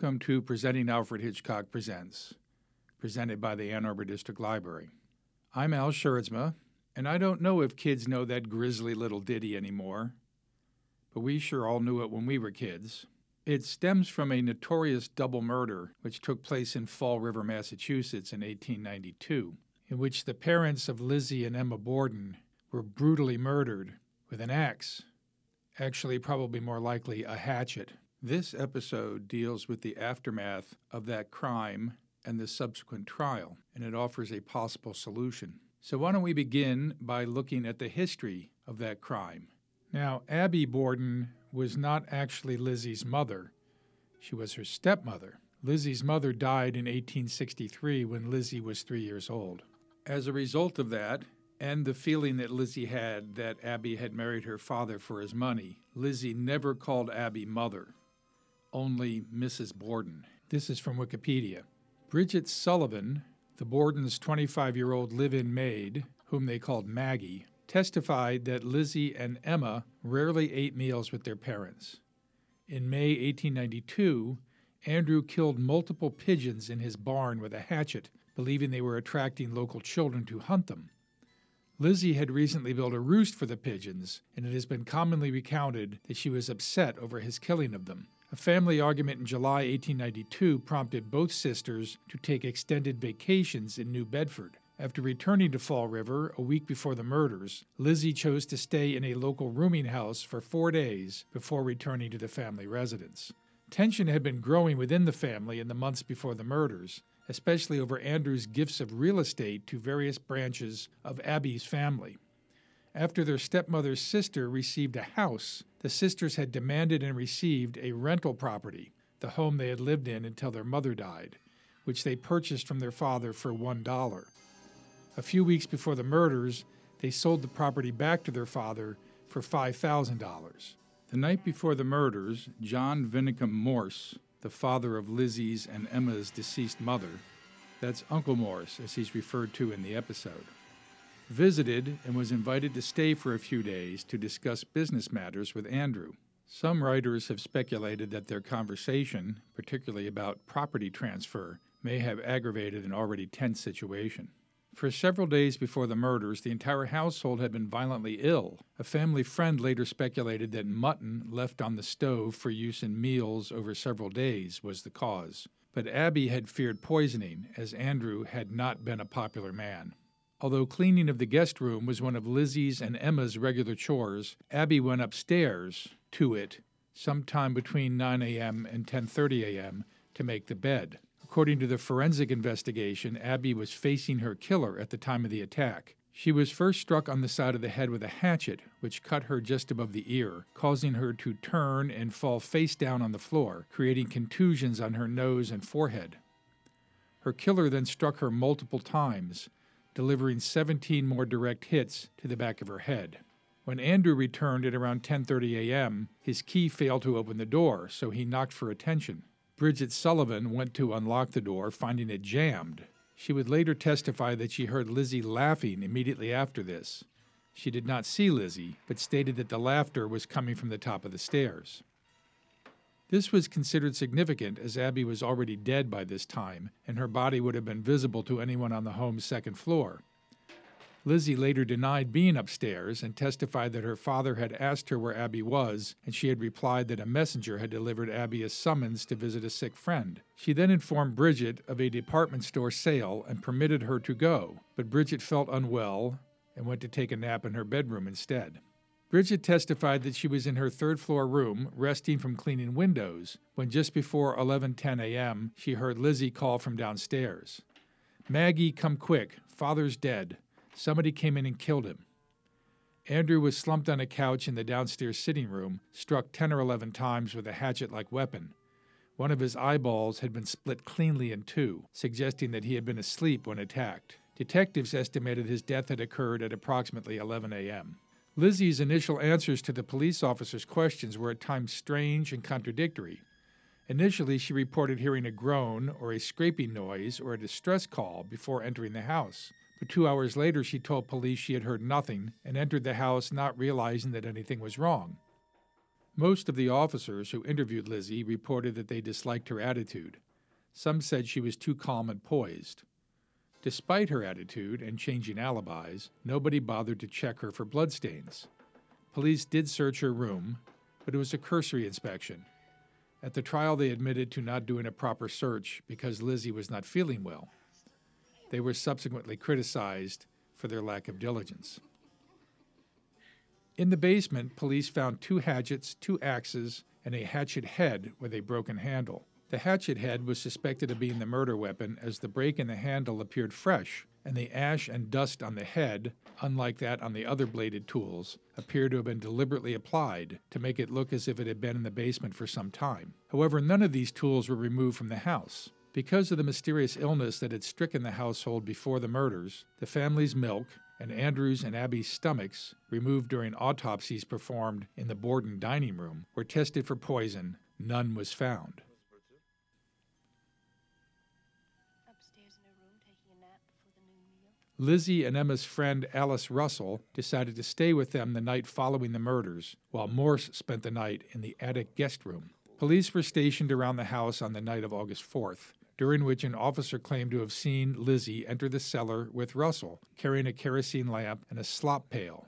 Welcome to Presenting Alfred Hitchcock Presents, presented by the Ann Arbor District Library. I'm Al Schertzma, and I don't know if kids know that grisly little ditty anymore, but we sure all knew it when we were kids. It stems from a notorious double murder which took place in Fall River, Massachusetts in 1892, in which the parents of Lizzie and Emma Borden were brutally murdered with an axe, actually, probably more likely, a hatchet. This episode deals with the aftermath of that crime and the subsequent trial, and it offers a possible solution. So, why don't we begin by looking at the history of that crime? Now, Abby Borden was not actually Lizzie's mother, she was her stepmother. Lizzie's mother died in 1863 when Lizzie was three years old. As a result of that, and the feeling that Lizzie had that Abby had married her father for his money, Lizzie never called Abby mother only Mrs. Borden. This is from Wikipedia. Bridget Sullivan, the Borden's 25 year old live in maid, whom they called Maggie, testified that Lizzie and Emma rarely ate meals with their parents. In May 1892, Andrew killed multiple pigeons in his barn with a hatchet, believing they were attracting local children to hunt them. Lizzie had recently built a roost for the pigeons, and it has been commonly recounted that she was upset over his killing of them. A family argument in July 1892 prompted both sisters to take extended vacations in New Bedford. After returning to Fall River a week before the murders, Lizzie chose to stay in a local rooming house for four days before returning to the family residence. Tension had been growing within the family in the months before the murders, especially over Andrew's gifts of real estate to various branches of Abby's family. After their stepmother's sister received a house, the sisters had demanded and received a rental property, the home they had lived in until their mother died, which they purchased from their father for $1. A few weeks before the murders, they sold the property back to their father for $5,000. The night before the murders, John Vinnicum Morse, the father of Lizzie's and Emma's deceased mother, that's Uncle Morse, as he's referred to in the episode, visited and was invited to stay for a few days to discuss business matters with Andrew. Some writers have speculated that their conversation, particularly about property transfer, may have aggravated an already tense situation. For several days before the murders, the entire household had been violently ill. A family friend later speculated that mutton left on the stove for use in meals over several days was the cause. But Abby had feared poisoning, as Andrew had not been a popular man. Although cleaning of the guest room was one of Lizzie's and Emma's regular chores, Abby went upstairs to it sometime between 9 a.m. and 10:30 a.m. to make the bed. According to the forensic investigation, Abby was facing her killer at the time of the attack. She was first struck on the side of the head with a hatchet, which cut her just above the ear, causing her to turn and fall face down on the floor, creating contusions on her nose and forehead. Her killer then struck her multiple times, delivering 17 more direct hits to the back of her head. When Andrew returned at around 10:30 a.m., his key failed to open the door, so he knocked for attention. Bridget Sullivan went to unlock the door, finding it jammed. She would later testify that she heard Lizzie laughing immediately after this. She did not see Lizzie, but stated that the laughter was coming from the top of the stairs. This was considered significant as Abby was already dead by this time, and her body would have been visible to anyone on the home's second floor. Lizzie later denied being upstairs and testified that her father had asked her where Abby was, and she had replied that a messenger had delivered Abby a summons to visit a sick friend. She then informed Bridget of a department store sale and permitted her to go, but Bridget felt unwell and went to take a nap in her bedroom instead. Bridget testified that she was in her third floor room resting from cleaning windows when just before 11:10 a.m. she heard Lizzie call from downstairs. Maggie, come quick. Father's dead. Somebody came in and killed him. Andrew was slumped on a couch in the downstairs sitting room, struck 10 or 11 times with a hatchet like weapon. One of his eyeballs had been split cleanly in two, suggesting that he had been asleep when attacked. Detectives estimated his death had occurred at approximately 11 a.m. Lizzie's initial answers to the police officer's questions were at times strange and contradictory. Initially, she reported hearing a groan or a scraping noise or a distress call before entering the house. But two hours later, she told police she had heard nothing and entered the house not realizing that anything was wrong. Most of the officers who interviewed Lizzie reported that they disliked her attitude. Some said she was too calm and poised. Despite her attitude and changing alibis, nobody bothered to check her for bloodstains. Police did search her room, but it was a cursory inspection. At the trial, they admitted to not doing a proper search because Lizzie was not feeling well. They were subsequently criticized for their lack of diligence. In the basement, police found two hatchets, two axes, and a hatchet head with a broken handle. The hatchet head was suspected of being the murder weapon as the break in the handle appeared fresh, and the ash and dust on the head, unlike that on the other bladed tools, appeared to have been deliberately applied to make it look as if it had been in the basement for some time. However, none of these tools were removed from the house. Because of the mysterious illness that had stricken the household before the murders, the family's milk and Andrew's and Abby's stomachs, removed during autopsies performed in the Borden dining room, were tested for poison. None was found. Lizzie and Emma's friend Alice Russell decided to stay with them the night following the murders, while Morse spent the night in the attic guest room. Police were stationed around the house on the night of August 4th, during which an officer claimed to have seen Lizzie enter the cellar with Russell, carrying a kerosene lamp and a slop pail.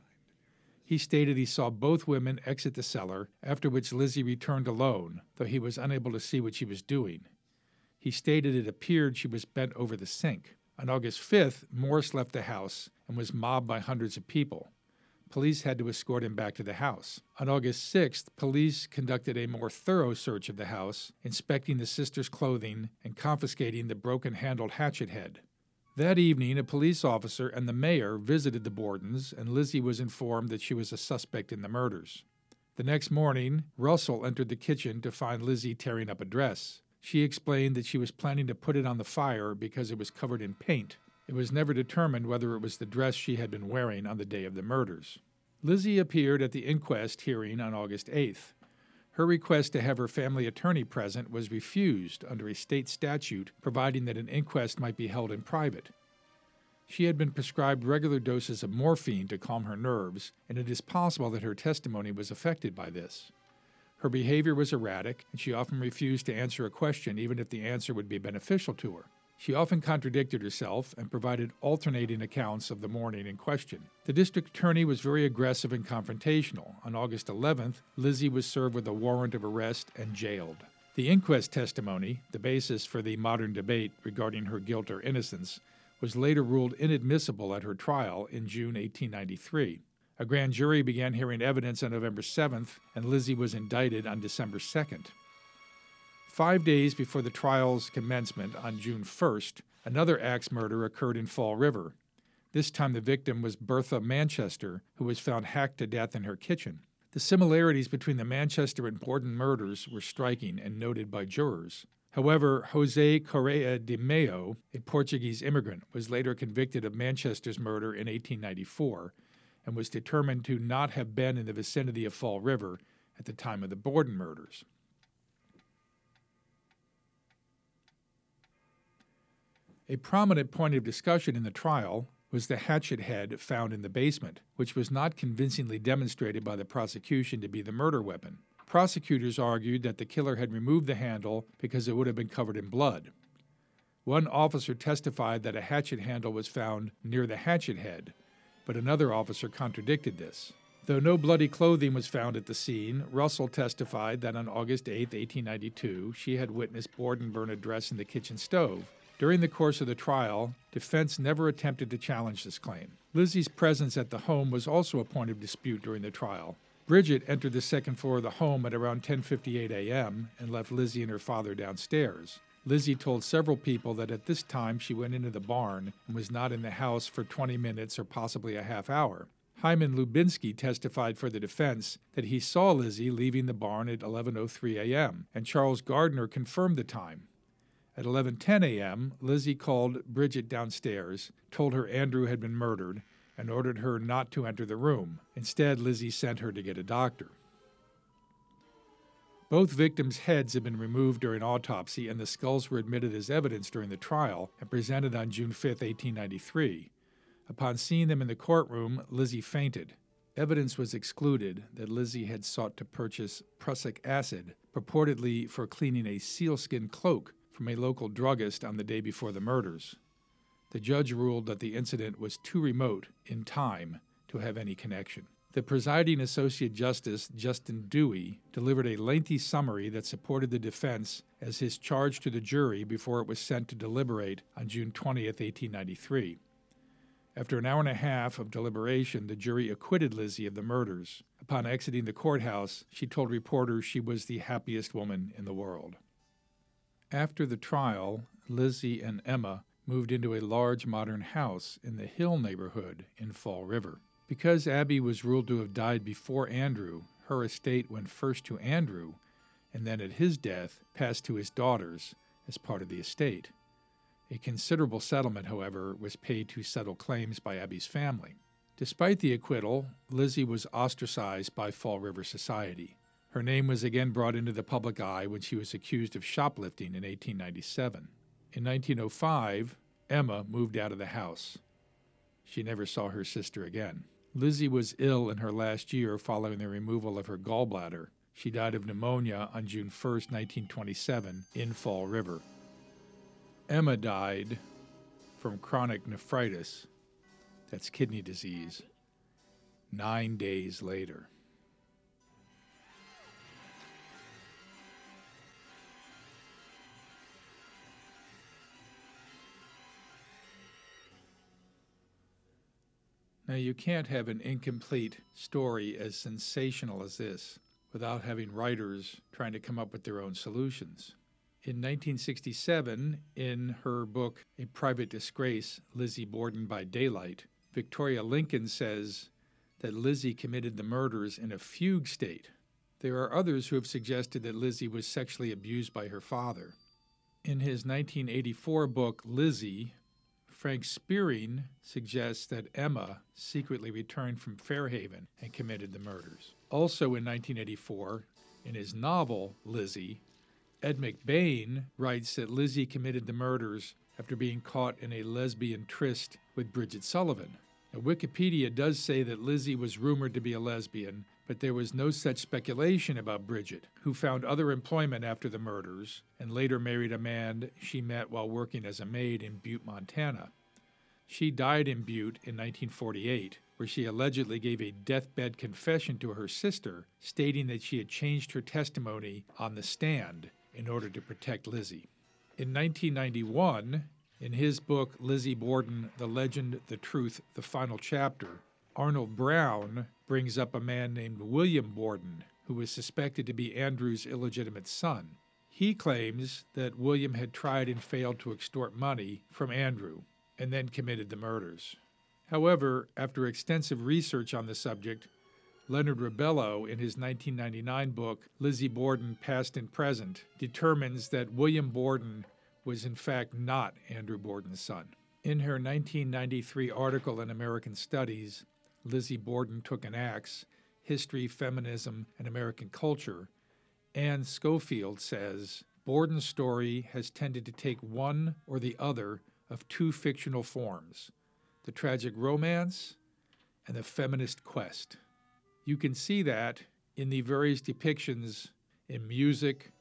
He stated he saw both women exit the cellar, after which Lizzie returned alone, though he was unable to see what she was doing. He stated it appeared she was bent over the sink. On August 5th, Morse left the house and was mobbed by hundreds of people. Police had to escort him back to the house. On August 6th, police conducted a more thorough search of the house, inspecting the sisters' clothing and confiscating the broken handled hatchet head. That evening, a police officer and the mayor visited the Bordens, and Lizzie was informed that she was a suspect in the murders. The next morning, Russell entered the kitchen to find Lizzie tearing up a dress. She explained that she was planning to put it on the fire because it was covered in paint. It was never determined whether it was the dress she had been wearing on the day of the murders. Lizzie appeared at the inquest hearing on August 8th. Her request to have her family attorney present was refused under a state statute providing that an inquest might be held in private. She had been prescribed regular doses of morphine to calm her nerves, and it is possible that her testimony was affected by this. Her behavior was erratic, and she often refused to answer a question even if the answer would be beneficial to her. She often contradicted herself and provided alternating accounts of the morning in question. The district attorney was very aggressive and confrontational. On August 11th, Lizzie was served with a warrant of arrest and jailed. The inquest testimony, the basis for the modern debate regarding her guilt or innocence, was later ruled inadmissible at her trial in June 1893. A grand jury began hearing evidence on November 7th, and Lizzie was indicted on December 2nd. Five days before the trial's commencement on June 1st, another axe murder occurred in Fall River. This time the victim was Bertha Manchester, who was found hacked to death in her kitchen. The similarities between the Manchester and Borden murders were striking and noted by jurors. However, Jose Correa de Mello, a Portuguese immigrant, was later convicted of Manchester's murder in 1894 and was determined to not have been in the vicinity of Fall River at the time of the Borden murders. A prominent point of discussion in the trial was the hatchet head found in the basement, which was not convincingly demonstrated by the prosecution to be the murder weapon. Prosecutors argued that the killer had removed the handle because it would have been covered in blood. One officer testified that a hatchet handle was found near the hatchet head, but another officer contradicted this. Though no bloody clothing was found at the scene, Russell testified that on August 8, 1892, she had witnessed Borden burn a dress in the kitchen stove. During the course of the trial, defense never attempted to challenge this claim. Lizzie's presence at the home was also a point of dispute during the trial. Bridget entered the second floor of the home at around 10:58 a.m. and left Lizzie and her father downstairs. Lizzie told several people that at this time she went into the barn and was not in the house for 20 minutes or possibly a half hour. Hyman Lubinsky testified for the defense that he saw Lizzie leaving the barn at 11:03 a.m., and Charles Gardner confirmed the time. At 11:10 a.m., Lizzie called Bridget downstairs, told her Andrew had been murdered, and ordered her not to enter the room. Instead, Lizzie sent her to get a doctor. Both victims' heads had been removed during autopsy, and the skulls were admitted as evidence during the trial and presented on June 5, 1893. Upon seeing them in the courtroom, Lizzie fainted. evidence was excluded that Lizzie had sought to purchase prussic acid, purportedly for cleaning a sealskin cloak from a local druggist on the day before the murders. The judge ruled that the incident was too remote in time to have any connection. The presiding Associate Justice, Justin Dewey, delivered a lengthy summary that supported the defense as his charge to the jury before it was sent to deliberate on June 20, 1893. After an hour and a half of deliberation, the jury acquitted Lizzie of the murders. Upon exiting the courthouse, she told reporters she was the happiest woman in the world. After the trial, Lizzie and Emma moved into a large modern house in the Hill neighborhood in Fall River. Because Abby was ruled to have died before Andrew, her estate went first to Andrew and then at his death passed to his daughters as part of the estate. A considerable settlement, however, was paid to settle claims by Abby's family. Despite the acquittal, Lizzie was ostracized by Fall River society. Her name was again brought into the public eye when she was accused of shoplifting in 1897. In 1905, Emma moved out of the house. She never saw her sister again. Lizzie was ill in her last year following the removal of her gallbladder. She died of pneumonia on June 1, 1927, in Fall River. Emma died from chronic nephritis, that's kidney disease, nine days later. Now, you can't have an incomplete story as sensational as this without having writers trying to come up with their own solutions. In 1967, in her book A Private Disgrace Lizzie Borden by Daylight, Victoria Lincoln says that Lizzie committed the murders in a fugue state. There are others who have suggested that Lizzie was sexually abused by her father. In his 1984 book Lizzie, Frank Spiering suggests that Emma secretly returned from Fairhaven and committed the murders. Also in 1984, in his novel Lizzie, Ed McBain writes that Lizzie committed the murders after being caught in a lesbian tryst with Bridget Sullivan. Now, Wikipedia does say that Lizzie was rumored to be a lesbian, but there was no such speculation about Bridget, who found other employment after the murders and later married a man she met while working as a maid in Butte, Montana. She died in Butte in 1948, where she allegedly gave a deathbed confession to her sister, stating that she had changed her testimony on the stand in order to protect Lizzie. In 1991, in his book Lizzie Borden The Legend, the Truth, the Final Chapter, Arnold Brown brings up a man named William Borden, who was suspected to be Andrew's illegitimate son. He claims that William had tried and failed to extort money from Andrew and then committed the murders. However, after extensive research on the subject, Leonard Rebello, in his 1999 book, Lizzie Borden Past and Present, determines that William Borden was in fact not Andrew Borden's son. In her 1993 article in American Studies, Lizzie Borden Took an Axe History, Feminism, and American Culture, Anne Schofield says Borden's story has tended to take one or the other of two fictional forms the tragic romance and the feminist quest. You can see that in the various depictions in music,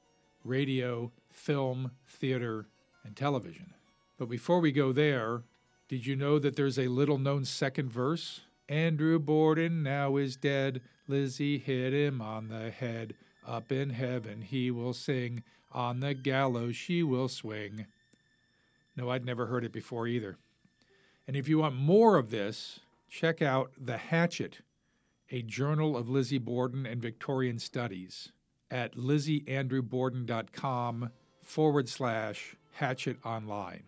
radio, film, theater, and television. But before we go there, did you know that there's a little known second verse? Andrew Borden now is dead. Lizzie hit him on the head. Up in heaven he will sing. On the gallows she will swing. No, I'd never heard it before either. And if you want more of this, check out The Hatchet, a journal of Lizzie Borden and Victorian studies at lizzieandrewborden.com forward slash hatchet online.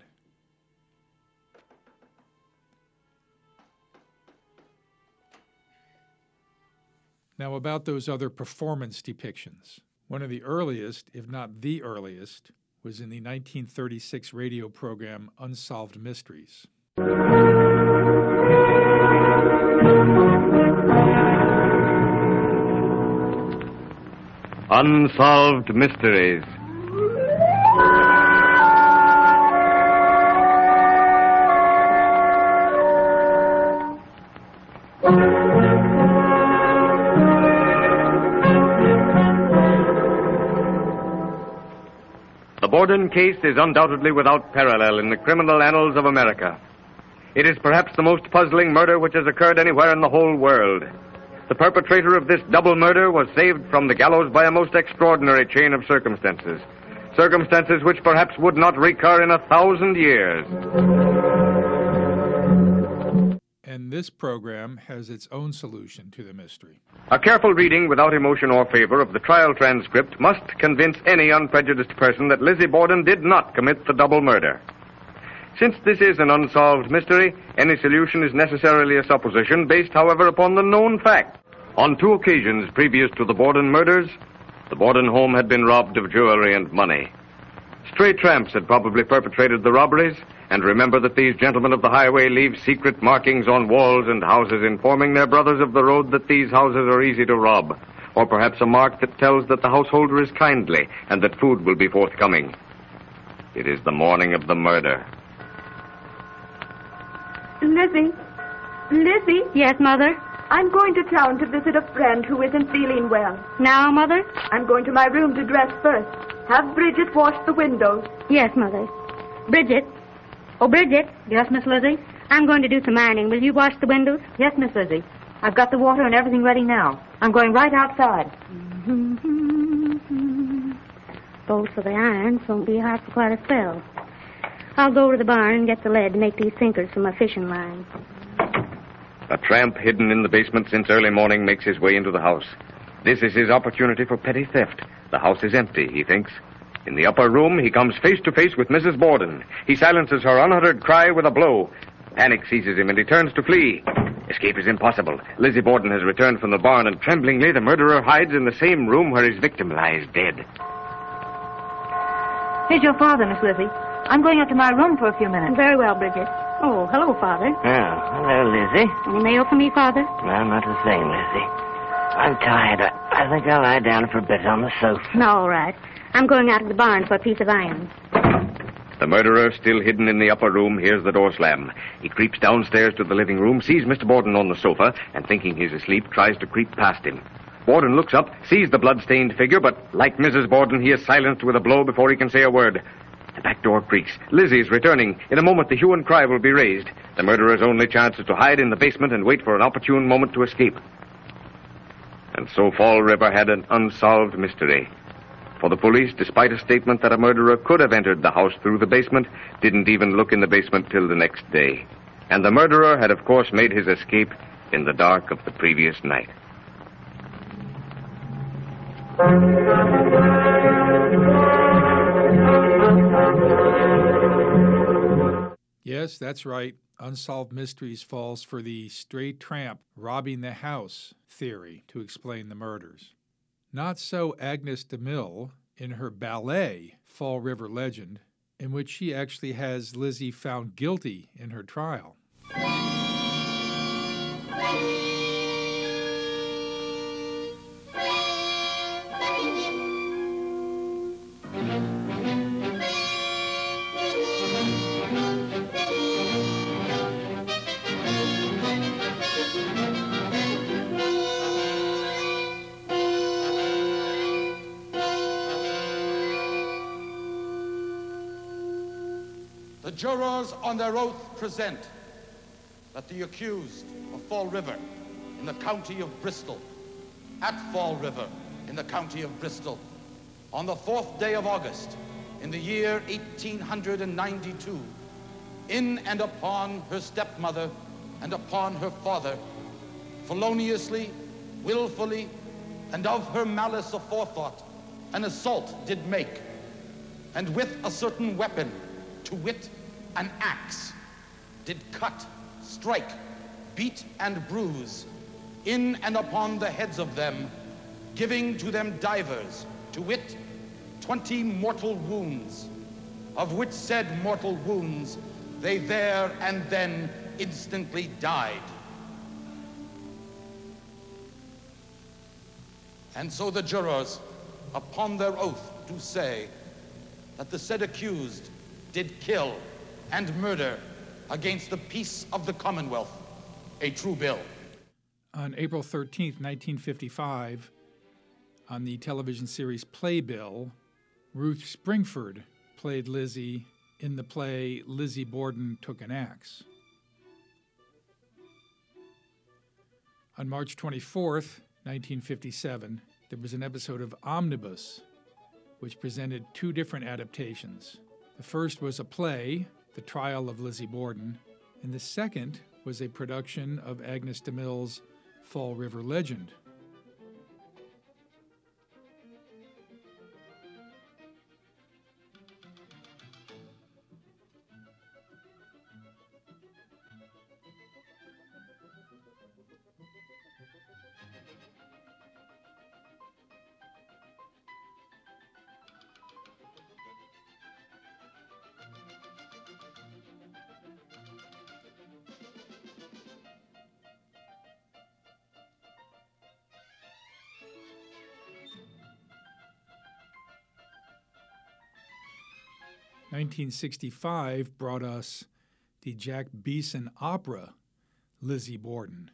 Now, about those other performance depictions. One of the earliest, if not the earliest, was in the 1936 radio program Unsolved Mysteries. Unsolved Mysteries. Borden case is undoubtedly without parallel in the criminal annals of America. It is perhaps the most puzzling murder which has occurred anywhere in the whole world. The perpetrator of this double murder was saved from the gallows by a most extraordinary chain of circumstances. Circumstances which perhaps would not recur in a thousand years. This program has its own solution to the mystery. A careful reading without emotion or favor of the trial transcript must convince any unprejudiced person that Lizzie Borden did not commit the double murder. Since this is an unsolved mystery, any solution is necessarily a supposition based, however, upon the known fact. On two occasions previous to the Borden murders, the Borden home had been robbed of jewelry and money. Stray tramps had probably perpetrated the robberies, and remember that these gentlemen of the highway leave secret markings on walls and houses informing their brothers of the road that these houses are easy to rob, or perhaps a mark that tells that the householder is kindly and that food will be forthcoming. It is the morning of the murder. Lizzie. Lizzie, Yes, Mother? I'm going to town to visit a friend who isn't feeling well. Now, Mother? I'm going to my room to dress first. Have Bridget wash the windows. Yes, Mother. Bridget. Oh, Bridget. Yes, Miss Lizzie? I'm going to do some ironing. Will you wash the windows? Yes, Miss Lizzie. I've got the water and everything ready now. I'm going right outside. Both for the irons won't be hot for quite a spell. I'll go to the barn and get the lead to make these sinkers for my fishing line. A tramp hidden in the basement since early morning makes his way into the house. This is his opportunity for petty theft. The house is empty, he thinks. In the upper room, he comes face to face with Mrs. Borden. He silences her unuttered cry with a blow. Panic seizes him and he turns to flee. Escape is impossible. Lizzie Borden has returned from the barn and tremblingly the murderer hides in the same room where his victim lies dead. Here's your father, Miss Lizzie. I'm going up to my room for a few minutes. Very well, Bridget. Oh, hello, Father. Oh, hello, Lizzie. Any mail for me, Father? Well, not a thing, Lizzie. I'm tired. I, I think I'll lie down for a bit on the sofa. No, all right. I'm going out to the barn for a piece of iron. The murderer, still hidden in the upper room, hears the door slam. He creeps downstairs to the living room, sees Mr. Borden on the sofa, and thinking he's asleep, tries to creep past him. Borden looks up, sees the blood-stained figure, but like Mrs. Borden, he is silenced with a blow before he can say a word. The back door creaks. Lizzie's returning. In a moment, the hue and cry will be raised. The murderer's only chance is to hide in the basement and wait for an opportune moment to escape. And so Fall River had an unsolved mystery. For the police, despite a statement that a murderer could have entered the house through the basement, didn't even look in the basement till the next day. And the murderer had, of course, made his escape in the dark of the previous night. Yes, that's right. Unsolved Mysteries falls for the stray tramp robbing the house theory to explain the murders. Not so Agnes DeMille in her ballet, Fall River Legend, in which she actually has Lizzie found guilty in her trial. The jurors on their oath present that the accused of Fall River in the county of Bristol, at Fall River in the county of Bristol, on the fourth day of August in the year 1892, in and upon her stepmother and upon her father, feloniously, willfully, and of her malice aforethought, an assault did make, and with a certain weapon, to wit, an axe, did cut, strike, beat, and bruise in and upon the heads of them, giving to them divers, to wit, twenty mortal wounds, of which said mortal wounds they there and then instantly died. And so the jurors, upon their oath, do say that the said accused did kill and murder against the peace of the Commonwealth, a true bill. On April 13, 1955, on the television series Playbill, Ruth Springford played Lizzie in the play Lizzie Borden Took an Axe. On March 24th, 1957, there was an episode of Omnibus, which presented two different adaptations. The first was a play, The Trial of Lizzie Borden, and the second was a production of Agnes DeMille's Fall River Legend. 1965 brought us the Jack Beeson opera, Lizzie Borden.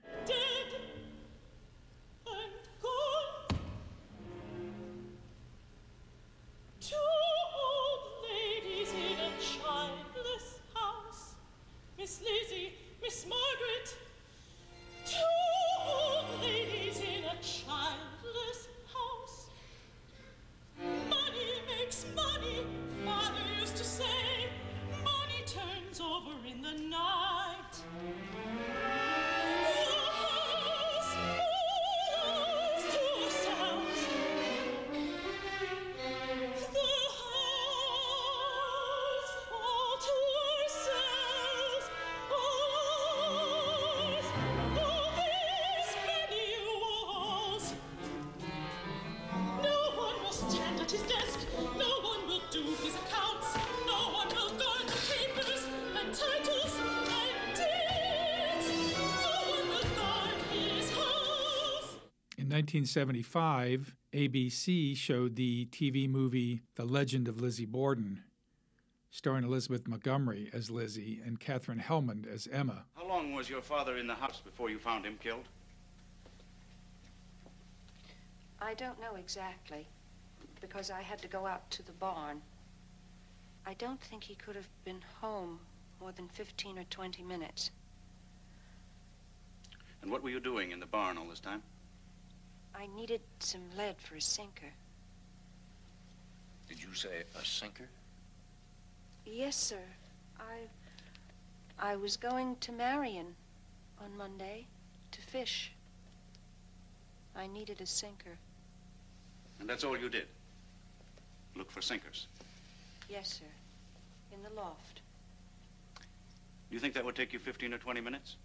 1975, ABC showed the TV movie The Legend of Lizzie Borden, starring Elizabeth Montgomery as Lizzie and Katherine Helmond as Emma. How long was your father in the house before you found him killed? I don't know exactly, because I had to go out to the barn. I don't think he could have been home more than 15 or 20 minutes. And what were you doing in the barn all this time? I needed some lead for a sinker. Did you say a sinker? Yes, sir. I. I was going to Marion on Monday to fish. I needed a sinker. And that's all you did? Look for sinkers? Yes, sir. In the loft. Do you think that would take you 15 or 20 minutes?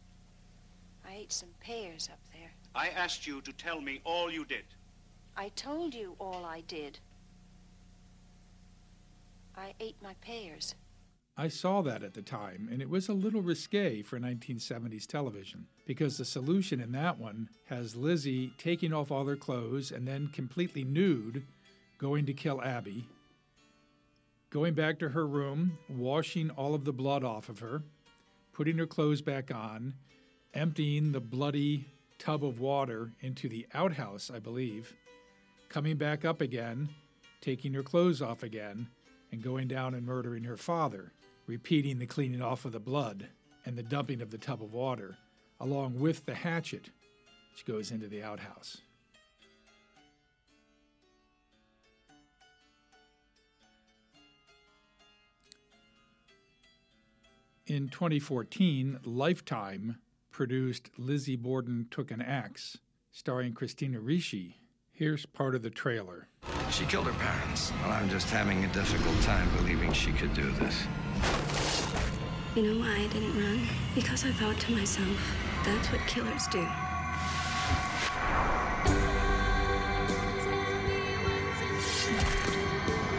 I ate some pears up there. I asked you to tell me all you did. I told you all I did. I ate my pears. I saw that at the time, and it was a little risque for 1970s television because the solution in that one has Lizzie taking off all her clothes and then completely nude going to kill Abby, going back to her room, washing all of the blood off of her, putting her clothes back on, emptying the bloody tub of water into the outhouse, I believe, coming back up again, taking her clothes off again, and going down and murdering her father, repeating the cleaning off of the blood and the dumping of the tub of water, along with the hatchet, which goes into the outhouse. In 2014, Lifetime produced Lizzie Borden Took an Axe, starring Christina Ricci. Here's part of the trailer. She killed her parents. Well, I'm just having a difficult time believing she could do this. You know why I didn't run? Because I thought to myself, that's what killers do.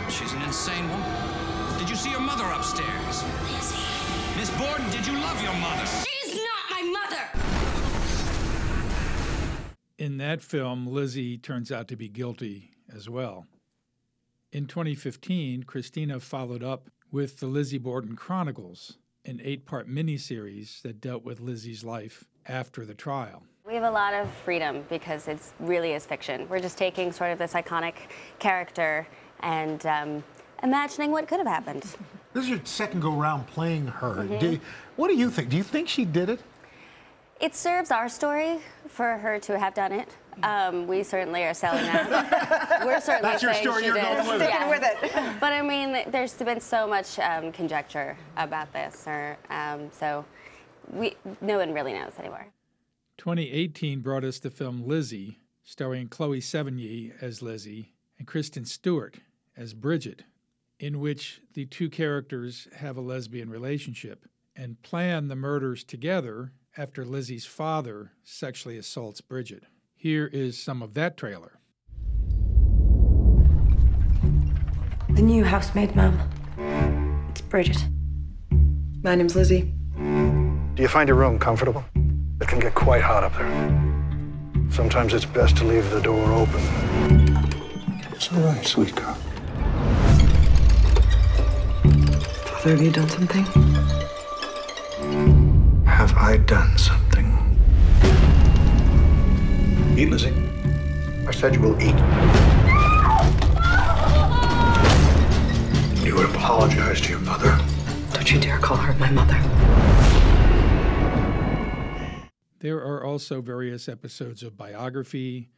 She's an insane woman. Did you see your mother upstairs? Lizzie. Miss Borden, did you love your mother? In that film, Lizzie turns out to be guilty as well. In 2015, Christina followed up with the Lizzie Borden Chronicles, an eight part miniseries that dealt with Lizzie's life after the trial. We have a lot of freedom because it really is fiction. We're just taking sort of this iconic character and um, imagining what could have happened. This is your second go round playing her. Mhm. Do, what do you think? Do you think she did it? It serves our story for her to have done it. Um, we certainly are selling that. We're certainly That's your saying story, she you're did. going with it. Yeah. with it. But I mean, there's been so much um, conjecture about this, or um, so we no one really knows anymore. 2018 brought us the film Lizzie, starring Chloe Sevigny as Lizzie and Kristen Stewart as Bridget, in which the two characters have a lesbian relationship and plan the murders together after Lizzie's father sexually assaults Bridget. Here is some of that trailer. The new housemaid, ma'am. It's Bridget. My name's Lizzie. Do you find your room comfortable? It can get quite hot up there. Sometimes it's best to leave the door open. It's all right, sweet girl. Father, have you done something? Have I done something? Eat, Lizzie. I said you will eat. You would apologize to your mother. Don't you dare call her my mother. There are also various episodes of Biography,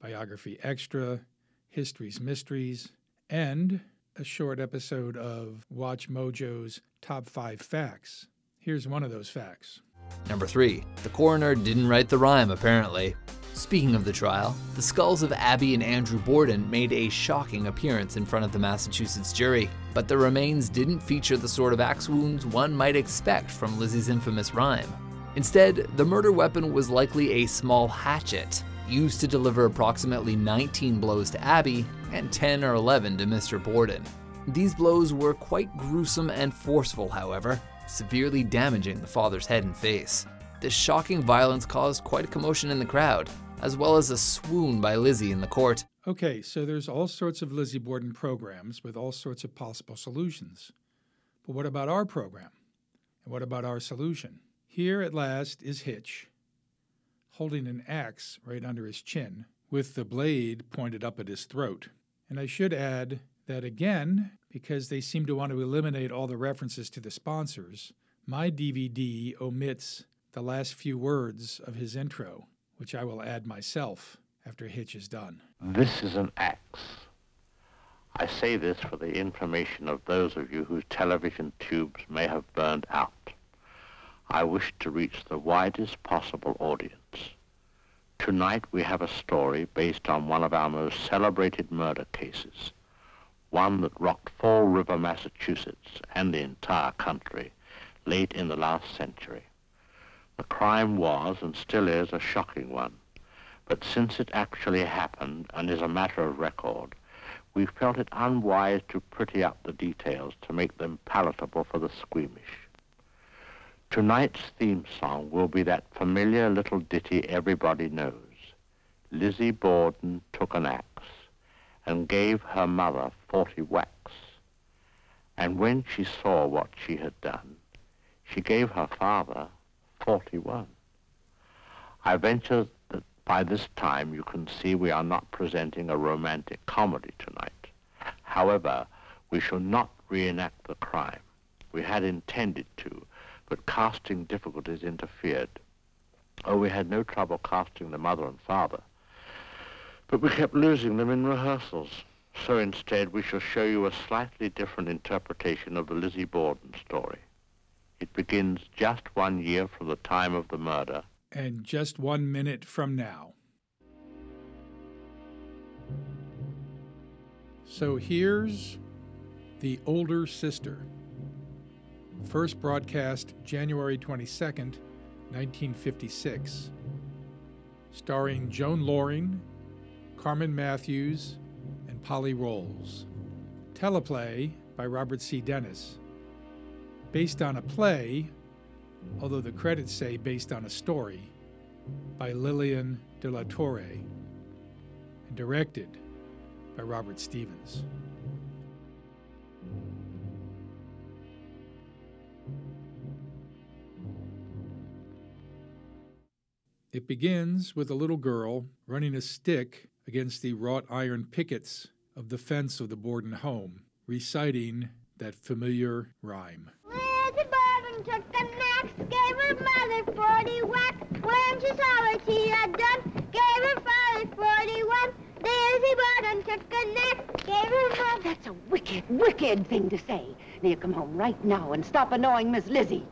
Biography Extra, History's Mysteries, and a short episode of Watch Mojo's Top 5 Facts. Here's one of those facts. Number 3. The coroner didn't write the rhyme, apparently. Speaking of the trial, the skulls of Abby and Andrew Borden made a shocking appearance in front of the Massachusetts jury, but the remains didn't feature the sort of axe wounds one might expect from Lizzie's infamous rhyme. Instead, the murder weapon was likely a small hatchet, used to deliver approximately 19 blows to Abby and 10 or 11 to Mr. Borden. These blows were quite gruesome and forceful, however, severely damaging the father's head and face. This shocking violence caused quite a commotion in the crowd, as well as a swoon by Lizzie in the court. Okay, so there's all sorts of Lizzie Borden programs with all sorts of possible solutions. But what about our program? And what about our solution? Here at last is Hitch, holding an axe right under his chin, with the blade pointed up at his throat. And I should add that again, because they seem to want to eliminate all the references to the sponsors, my DVD omits the last few words of his intro, which I will add myself after Hitch is done. This is an axe. I say this for the information of those of you whose television tubes may have burned out. I wish to reach the widest possible audience. Tonight we have a story based on one of our most celebrated murder cases, one that rocked Fall River, Massachusetts, and the entire country late in the last century. The crime was and still is a shocking one, but since it actually happened and is a matter of record, we felt it unwise to pretty up the details to make them palatable for the squeamish. Tonight's theme song will be that familiar little ditty everybody knows. Lizzie Borden took an axe and gave her mother forty whacks. And when she saw what she had done, she gave her father forty-one. I venture that by this time you can see we are not presenting a romantic comedy tonight. However, we shall not reenact the crime. We had intended to, but casting difficulties interfered. Oh, we had no trouble casting the mother and father, but we kept losing them in rehearsals. So instead, we shall show you a slightly different interpretation of the Lizzie Borden story. It begins just one year from the time of the murder. And just one minute from now. So here's The Older Sister. First broadcast January 22nd, 1956. Starring Joan Lorring, Carmen Matthews, and Polly Rowles. Teleplay by Robert C. Dennis. Based on a play, although the credits say based on a story, by Lillian de la Torre. And directed by Robert Stevens. It begins with a little girl running a stick against the wrought iron pickets of the fence of the Borden home, reciting that familiar rhyme. Lizzie Borden took the next, gave her mother 40 whacks. When she saw what she had done, gave her father 41. Lizzie Borden took the next, gave her mother... That's a wicked, wicked thing to say. Now you come home right now and stop annoying Miss Lizzie.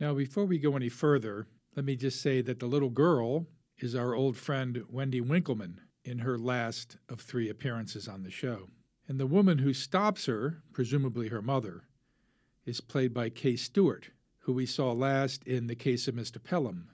Now, before we go any further, let me just say that the little girl is our old friend Wendy Winkleman in her last of three appearances on the show. And the woman who stops her, presumably her mother, is played by Kay Stewart, who we saw last in The Case of Mr. Pelham,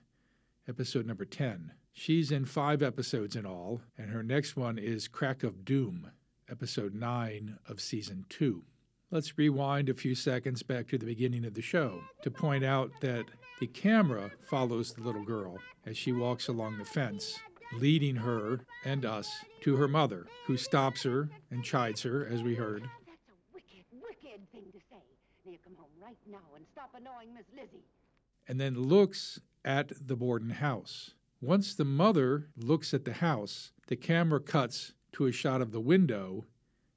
episode number 10. She's in five episodes in all, and her next one is Crack of Doom, episode 9 of season 2. Let's rewind a few seconds back to the beginning of the show to point out that the camera follows the little girl as she walks along the fence, leading her and us to her mother, who stops her and chides her, as we heard. That's a wicked, wicked thing to say. Now you come home right now and stop annoying Miss Lizzie. and then looks at the Borden house. Once the mother looks at the house, the camera cuts to a shot of the window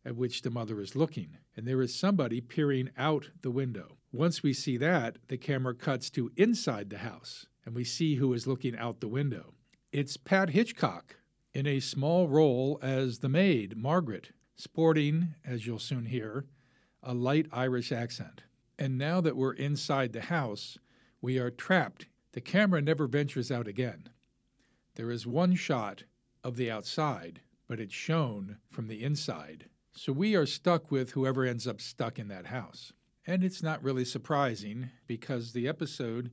at which the mother is looking, and there is somebody peering out the window. Once we see that, the camera cuts to inside the house, and we see who is looking out the window. It's Pat Hitchcock in a small role as the maid, Margaret, sporting, as you'll soon hear, a light Irish accent. And now that we're inside the house, we are trapped. The camera never ventures out again. There is one shot of the outside, but it's shown from the inside. So we are stuck with whoever ends up stuck in that house. And it's not really surprising because the episode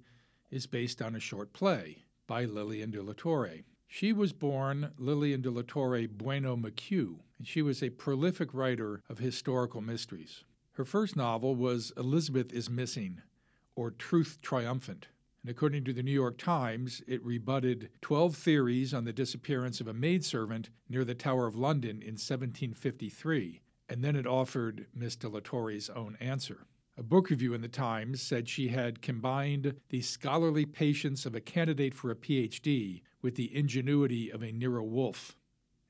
is based on a short play by Lillian de la Torre. She was born Lillian de la Torre Bueno McHugh, and she was a prolific writer of historical mysteries. Her first novel was Elizabeth is Missing, or Truth Triumphant. And according to the New York Times, it rebutted 12 theories on the disappearance of a maidservant near the Tower of London in 1753, and then it offered Miss de la Torre's own answer. A book review in the Times said she had combined the scholarly patience of a candidate for a PhD with the ingenuity of a Nero Wolfe.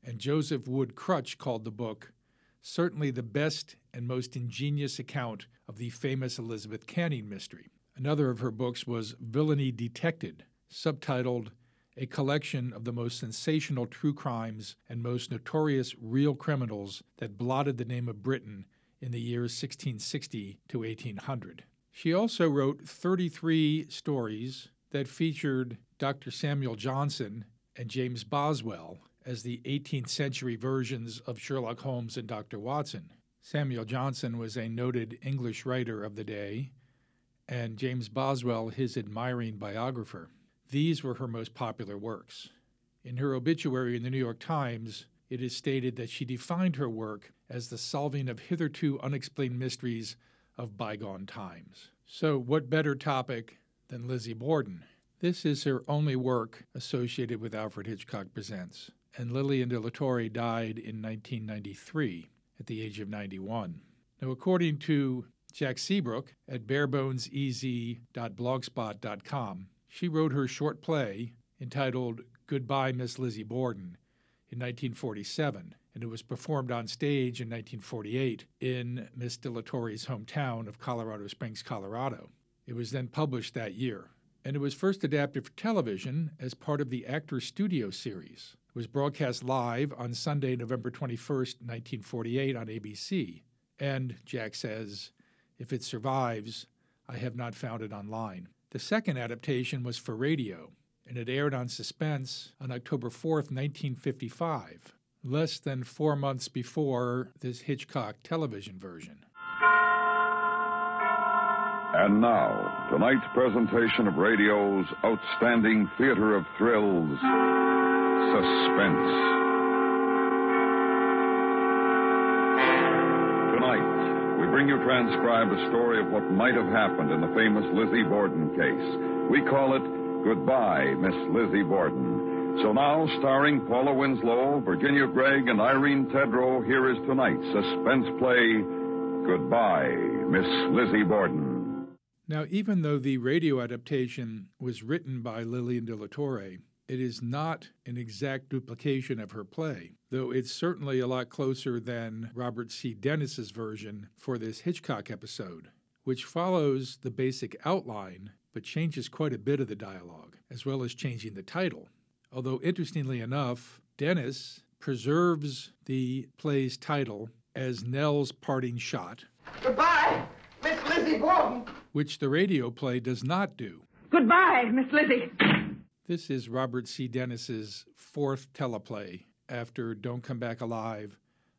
And Joseph Wood Krutch called the book certainly the best and most ingenious account of the famous Elizabeth Canning mystery. Another of her books was Villainy Detected, subtitled A Collection of the Most Sensational True Crimes and Most Notorious Real Criminals That Blotted the Name of Britain in the years 1660 to 1800. She also wrote 33 stories that featured Dr. Samuel Johnson and James Boswell as the 18th century versions of Sherlock Holmes and Dr. Watson. Samuel Johnson was a noted English writer of the day, and James Boswell his admiring biographer. These were her most popular works. In her obituary in the New York Times, it is stated that she defined her work as the solving of hitherto unexplained mysteries of bygone times. So, what better topic than Lizzie Borden? This is her only work associated with Alfred Hitchcock Presents, and Lillian de la Torre died in 1993 at the age of 91. Now, according to Jack Seabrook at barebonesez.blogspot.com, she wrote her short play entitled Goodbye, Miss Lizzie Borden in 1947, and it was performed on stage in 1948 in Miss de hometown of Colorado Springs, Colorado. It was then published that year, and it was first adapted for television as part of the Actor Studio series. It was broadcast live on Sunday, November 21st, 1948 on ABC. And, Jack says, if it survives, I have not found it online. The second adaptation was for radio, and it aired on Suspense on October 4th, 1955, less than four months before this Hitchcock television version. And now, tonight's presentation of radio's outstanding theater of thrills, Suspense. Tonight, we bring you transcribed a story of what might have happened in the famous Lizzie Borden case. We call it Goodbye, Miss Lizzie Borden. So now, starring Paula Winslow, Virginia Gregg, and Irene Tedrow, here is tonight's suspense play, Goodbye, Miss Lizzie Borden. Now, even though the radio adaptation was written by Lillian de la Torre, It is not an exact duplication of her play, though it's certainly a lot closer than Robert C. Dennis's version for this Hitchcock episode, which follows the basic outline but changes quite a bit of the dialogue, as well as changing the title. Although, interestingly enough, Dennis preserves the play's title as Nell's parting shot. Goodbye, Miss Lizzie Borden. Which the radio play does not do. Goodbye, Miss Lizzie. This is Robert C. Dennis's fourth teleplay after Don't Come Back Alive,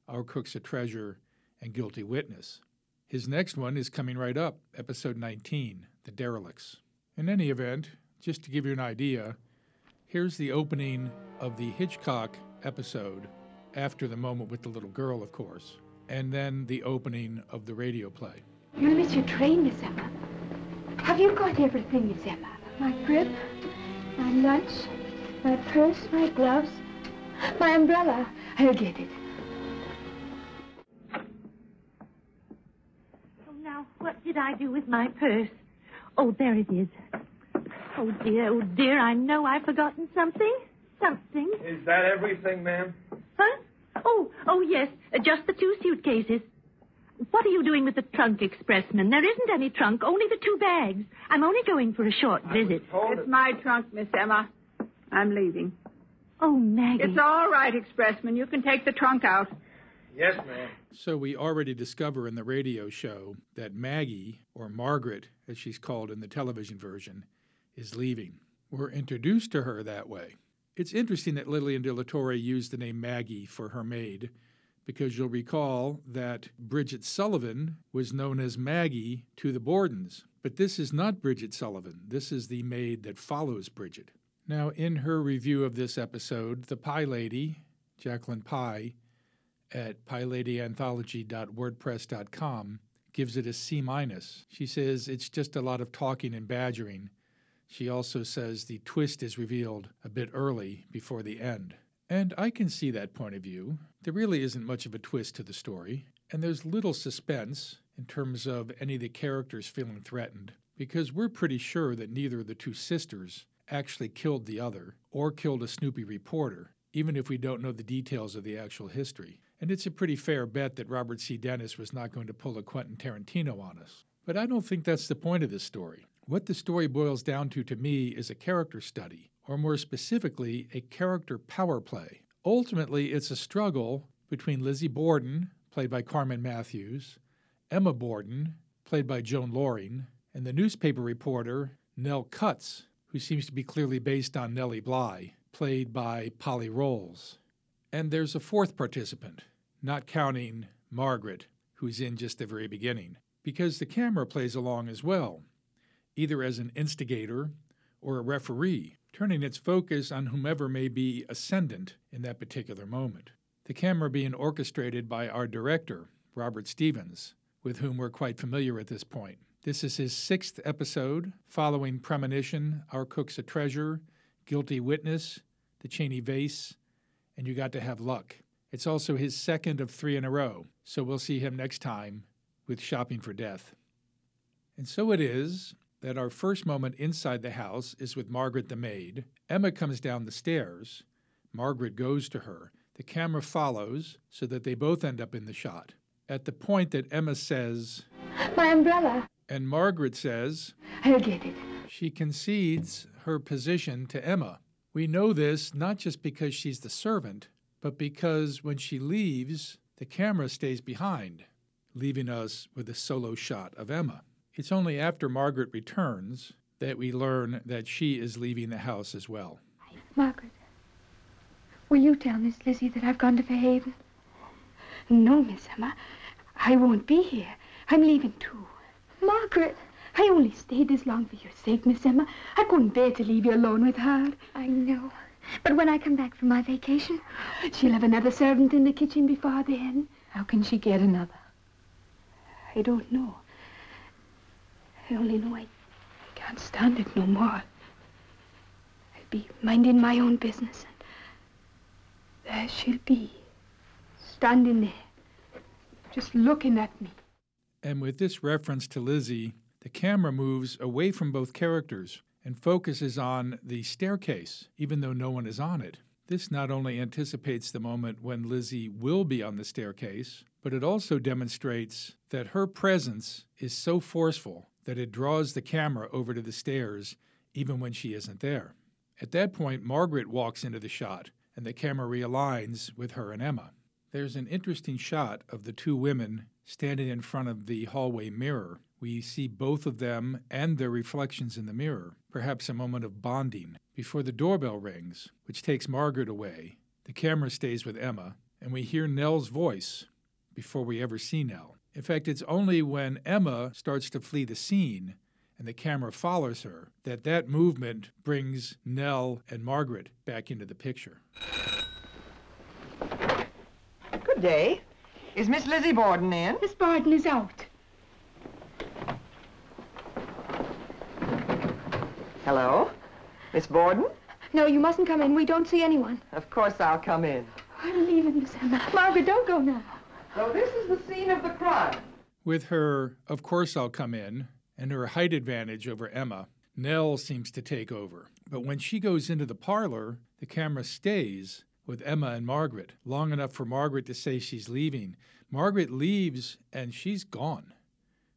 Our Cook's a Treasure, and Guilty Witness. His next one is coming right up, episode 19, The Derelicts. In any event, just to give you an idea, here's the opening of the Hitchcock episode after the moment with the little girl, of course, and then the opening of the radio play. You'll miss your train, Miss Emma. Have you got everything, Miss Emma? My grip, my lunch, my purse, my gloves, my umbrella. I'll get it. Oh, now, what did I do with my purse? Oh, there it is. Oh, dear, oh, dear, I know I've forgotten something. Something. Is that everything, ma'am? Huh? Oh, oh, yes, uh, just the two suitcases. What are you doing with the trunk, expressman? There isn't any trunk, only the two bags. I'm only going for a short visit. It's my trunk, Miss Emma. I'm leaving. Oh, Maggie. It's all right, expressman. You can take the trunk out. Yes, ma'am. So we already discover in the radio show that Maggie, or Margaret, as she's called in the television version, is leaving. We're introduced to her that way. It's interesting that Lillian de la Torre used the name Maggie for her maid, because you'll recall that Bridget Sullivan was known as Maggie to the Bordens. But this is not Bridget Sullivan. This is the maid that follows Bridget. Now, in her review of this episode, the Pie Lady, Jacqueline Pie, at pieladyanthology.wordpress.com, gives it a C minus. She says it's just a lot of talking and badgering. She also says the twist is revealed a bit early before the end. And I can see that point of view. There really isn't much of a twist to the story, and there's little suspense in terms of any of the characters feeling threatened, because we're pretty sure that neither of the two sisters actually killed the other or killed a Snoopy reporter, even if we don't know the details of the actual history. And it's a pretty fair bet that Robert C. Dennis was not going to pull a Quentin Tarantino on us. But I don't think that's the point of this story. What the story boils down to to me is a character study, or more specifically, a character power play. Ultimately, it's a struggle between Lizzie Borden, played by Carmen Matthews, Emma Borden, played by Joan Lorring, and the newspaper reporter Nell Cutts, who seems to be clearly based on Nellie Bly, played by Polly Rowles. And there's a fourth participant, not counting Margaret, who's in just the very beginning, because the camera plays along as well, either as an instigator or a referee, turning its focus on whomever may be ascendant in that particular moment. The camera being orchestrated by our director, Robert Stevens, with whom we're quite familiar at this point. This is his sixth episode, following Premonition, Our Cook's a Treasure, Guilty Witness, The Cheney Vase, and You Got to Have Luck. It's also his second of three in a row, so we'll see him next time with Shopping for Death. And so it is that our first moment inside the house is with Margaret the maid. Emma comes down the stairs. Margaret goes to her. The camera follows so that they both end up in the shot. At the point that Emma says, My umbrella. and Margaret says, I'll get it. she concedes her position to Emma. We know this not just because she's the servant, but because when she leaves, the camera stays behind, leaving us with a solo shot of Emma. It's only after Margaret returns that we learn that she is leaving the house as well. Margaret, will you tell Miss Lizzie that I've gone to Fairhaven? No, Miss Emma. I won't be here. I'm leaving too. Margaret! I only stayed this long for your sake, Miss Emma. I couldn't bear to leave you alone with her. I know. But when I come back from my vacation, She'll have another servant in the kitchen before then. How can she get another? I don't know. I only know I I can't stand it no more. I'll be minding my own business, and there she'll be, standing there, just looking at me. And with this reference to Lizzie, the camera moves away from both characters and focuses on the staircase, even though no one is on it. This not only anticipates the moment when Lizzie will be on the staircase, but it also demonstrates that her presence is so forceful that it draws the camera over to the stairs even when she isn't there. At that point, Margaret walks into the shot, and the camera realigns with her and Emma. There's an interesting shot of the two women standing in front of the hallway mirror. We see both of them and their reflections in the mirror, perhaps a moment of bonding. Before the doorbell rings, which takes Margaret away, the camera stays with Emma, and we hear Nell's voice before we ever see Nell. In fact, it's only when Emma starts to flee the scene and the camera follows her that that movement brings Nell and Margaret back into the picture. Good day. Is Miss Lizzie Borden in? Miss Borden is out. Hello? Miss Borden? No, you mustn't come in. We don't see anyone. Of course I'll come in. I'm leaving, Miss Emma. Margaret, don't go now. So this is the scene of the crime. With her, of course I'll come in, and her height advantage over Emma, Nell seems to take over. But when she goes into the parlor, the camera stays with Emma and Margaret long enough for Margaret to say she's leaving. Margaret leaves and she's gone.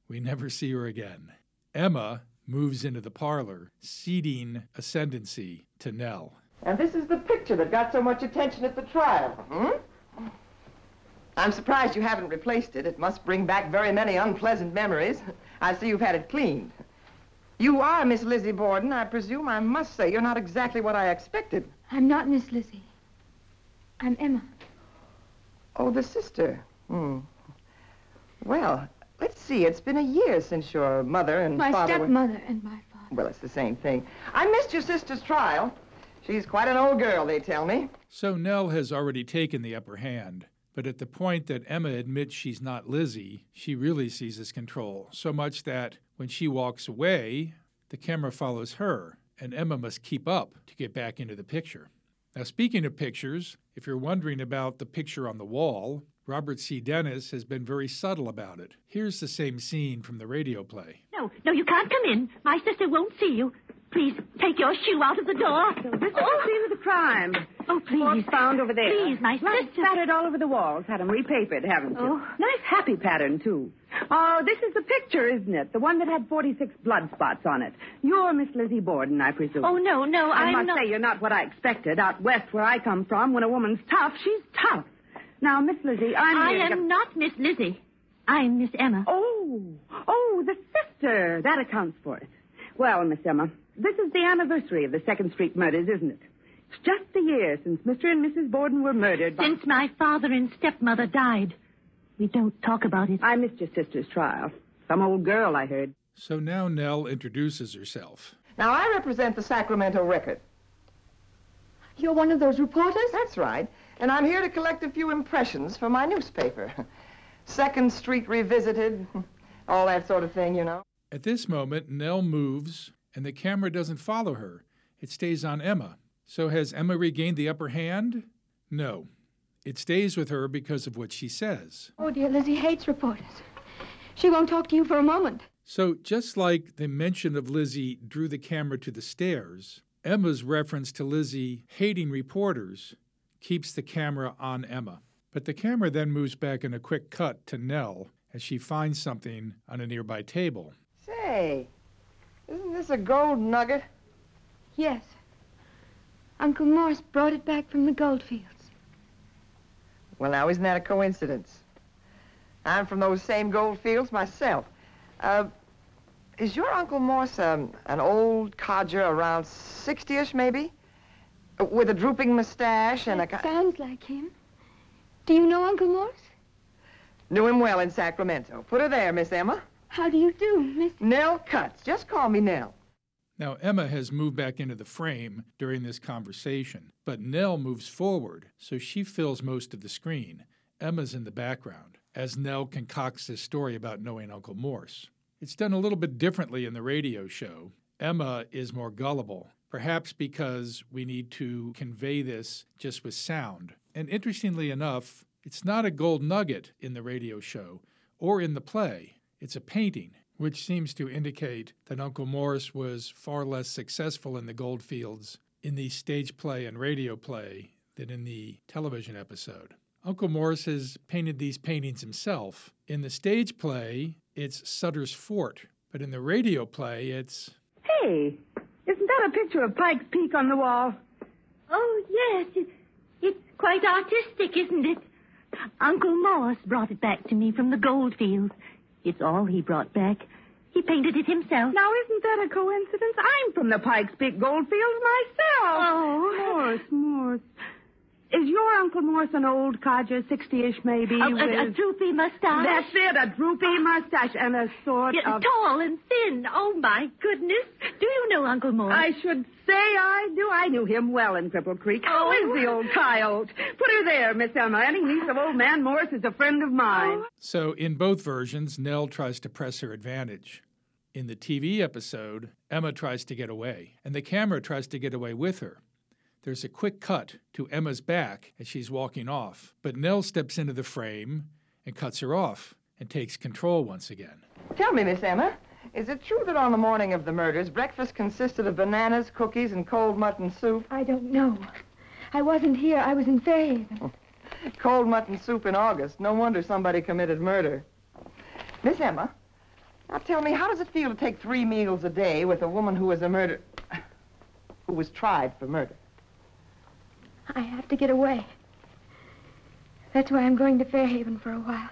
We never see her again. Emma moves into the parlor, ceding ascendancy to Nell. And this is the picture that got so much attention at the trial. Hmm? I'm surprised you haven't replaced it. It must bring back very many unpleasant memories. I see you've had it cleaned. You are Miss Lizzie Borden, I presume. I must say you're not exactly what I expected. I'm not Miss Lizzie. I'm Emma. Oh, the sister. Hmm. Well, let's see. It's been a year since your mother and my father stepmother were... and my father. Well, it's the same thing. I missed your sister's trial. She's quite an old girl, they tell me. So Nell has already taken the upper hand. But at the point that Emma admits she's not Lizzie, she really seizes control, so much that when she walks away, the camera follows her, and Emma must keep up to get back into the picture. Now, speaking of pictures, if you're wondering about the picture on the wall, Robert C. Dennis has been very subtle about it. Here's the same scene from the radio play. No, no, you can't come in. My sister won't see you. Please, take your shoe out of the door. So this is the scene of the crime. Oh, please. What's found over there? Please, my Blood sister. spattered all over the walls. Had them repapered, haven't you? Oh. Nice happy pattern, too. Oh, this is the picture, isn't it? The one that had 46 blood spots on it. You're Miss Lizzie Borden, I presume. Oh, no, no, I I'm must not. say you're not what I expected. Out west where I come from, when a woman's tough, she's tough. Now, Miss Lizzie, I'm I here to am get- not Miss Lizzie. I'm Miss Emma. Oh, oh, the sister. That accounts for it. Well, Miss Emma, this is the anniversary of the Second Street murders, isn't it? It's just a year since Mr. and Mrs. Borden were murdered by... Since my father and stepmother died. We don't talk about it. I missed your sister's trial. Some old girl, I heard. So now Nell introduces herself. Now, I represent the Sacramento Record. You're one of those reporters? That's right. And I'm here to collect a few impressions for my newspaper. Second Street Revisited, all that sort of thing, you know. At this moment, Nell moves, and the camera doesn't follow her. It stays on Emma. So has Emma regained the upper hand? No. It stays with her because of what she says. Oh, dear, Lizzie hates reporters. She won't talk to you for a moment. So, just like the mention of Lizzie drew the camera to the stairs, Emma's reference to Lizzie hating reporters keeps the camera on Emma. But the camera then moves back in a quick cut to Nell as she finds something on a nearby table. Say, isn't this a gold nugget? Yes. Uncle Morse brought it back from the goldfields. Well, now, isn't that a coincidence? I'm from those same gold fields myself. Uh, is your Uncle Morse um, an old codger around 60-ish, maybe? With a drooping mustache and a... ki- Sounds like him. Do you know Uncle Morse? Knew him well in Sacramento. Put her there, Miss Emma. How do you do, Miss? Nell Cutts. Just call me Nell. Now, Emma has moved back into the frame during this conversation, but Nell moves forward, so she fills most of the screen. Emma's in the background, as Nell concocts this story about knowing Uncle Morse. It's done a little bit differently in the radio show. Emma is more gullible, perhaps because we need to convey this just with sound. And interestingly enough, it's not a gold nugget in the radio show or in the play, it's a painting. which seems to indicate that Uncle Morse was far less successful in the Goldfields in the stage play and radio play than in the television episode. Uncle Morse has painted these paintings himself. In the stage play, it's Sutter's Fort, but in the radio play, it's. Hey, that a picture of Pike's Peak on the wall? Oh, yes. It's quite artistic, isn't it? Uncle Morse brought it back to me from the Goldfields. It's all he brought back. He painted it himself. Now, isn't that a coincidence? I'm from the Pikes Peak Goldfields myself. Oh. Morse, Morse. Is your Uncle Morse an old codger, 60-ish maybe? A, a, a droopy mustache. That's it, a droopy mustache and a sort Yeah, of... tall and thin. Oh, my goodness. Do you know Uncle Morse? I should say I do. I knew him well in Cripple Creek. How Oh. is the old coyote? Put her there, Miss Emma. Any niece of old man Morse is a friend of mine. So, in both versions, Nell tries to press her advantage. In the TV episode, Emma tries to get away, and the camera tries to get away with her. There's a quick cut to Emma's back as she's walking off, but Nell steps into the frame and cuts her off and takes control once again. Tell me, Miss Emma, is it true that on the morning of the murders, breakfast consisted of bananas, cookies, and cold mutton soup? I don't know. I wasn't here. I was in Fairhaven. Cold mutton soup in August. No wonder somebody committed murder. Miss Emma, now tell me, how does it feel to take three meals a day with a woman who was a murder... who was tried for murder? I have to get away. That's why I'm going to Fairhaven for a while.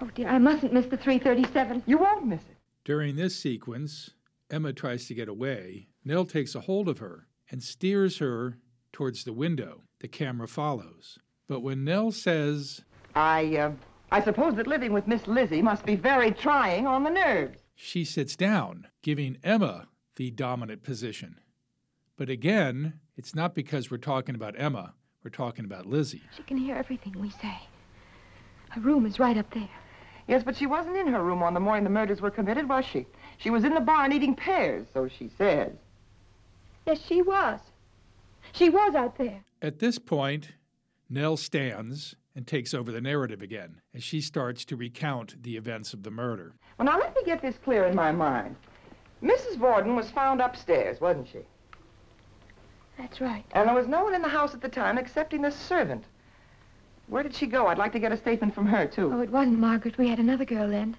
Oh, dear, I mustn't miss the 337. You won't miss it. During this sequence, Emma tries to get away. Nell takes a hold of her and steers her towards the window. The camera follows. But when Nell says, I, uh, I suppose that living with Miss Lizzie must be very trying on the nerves. she sits down, giving Emma the dominant position. But again, it's not because we're talking about Emma, we're talking about Lizzie. She can hear everything we say. Her room is right up there. Yes, but she wasn't in her room on the morning the murders were committed, was she? She was in the barn eating pears, so she says. Yes, she was. She was out there. At this point, Nell stands and takes over the narrative again as she starts to recount the events of the murder. Well, now let me get this clear in my mind. Mrs. Borden was found upstairs, wasn't she? That's right. And there was no one in the house at the time excepting the servant. Where did she go? I'd like to get a statement from her, too. Oh, it wasn't Margaret. We had another girl then.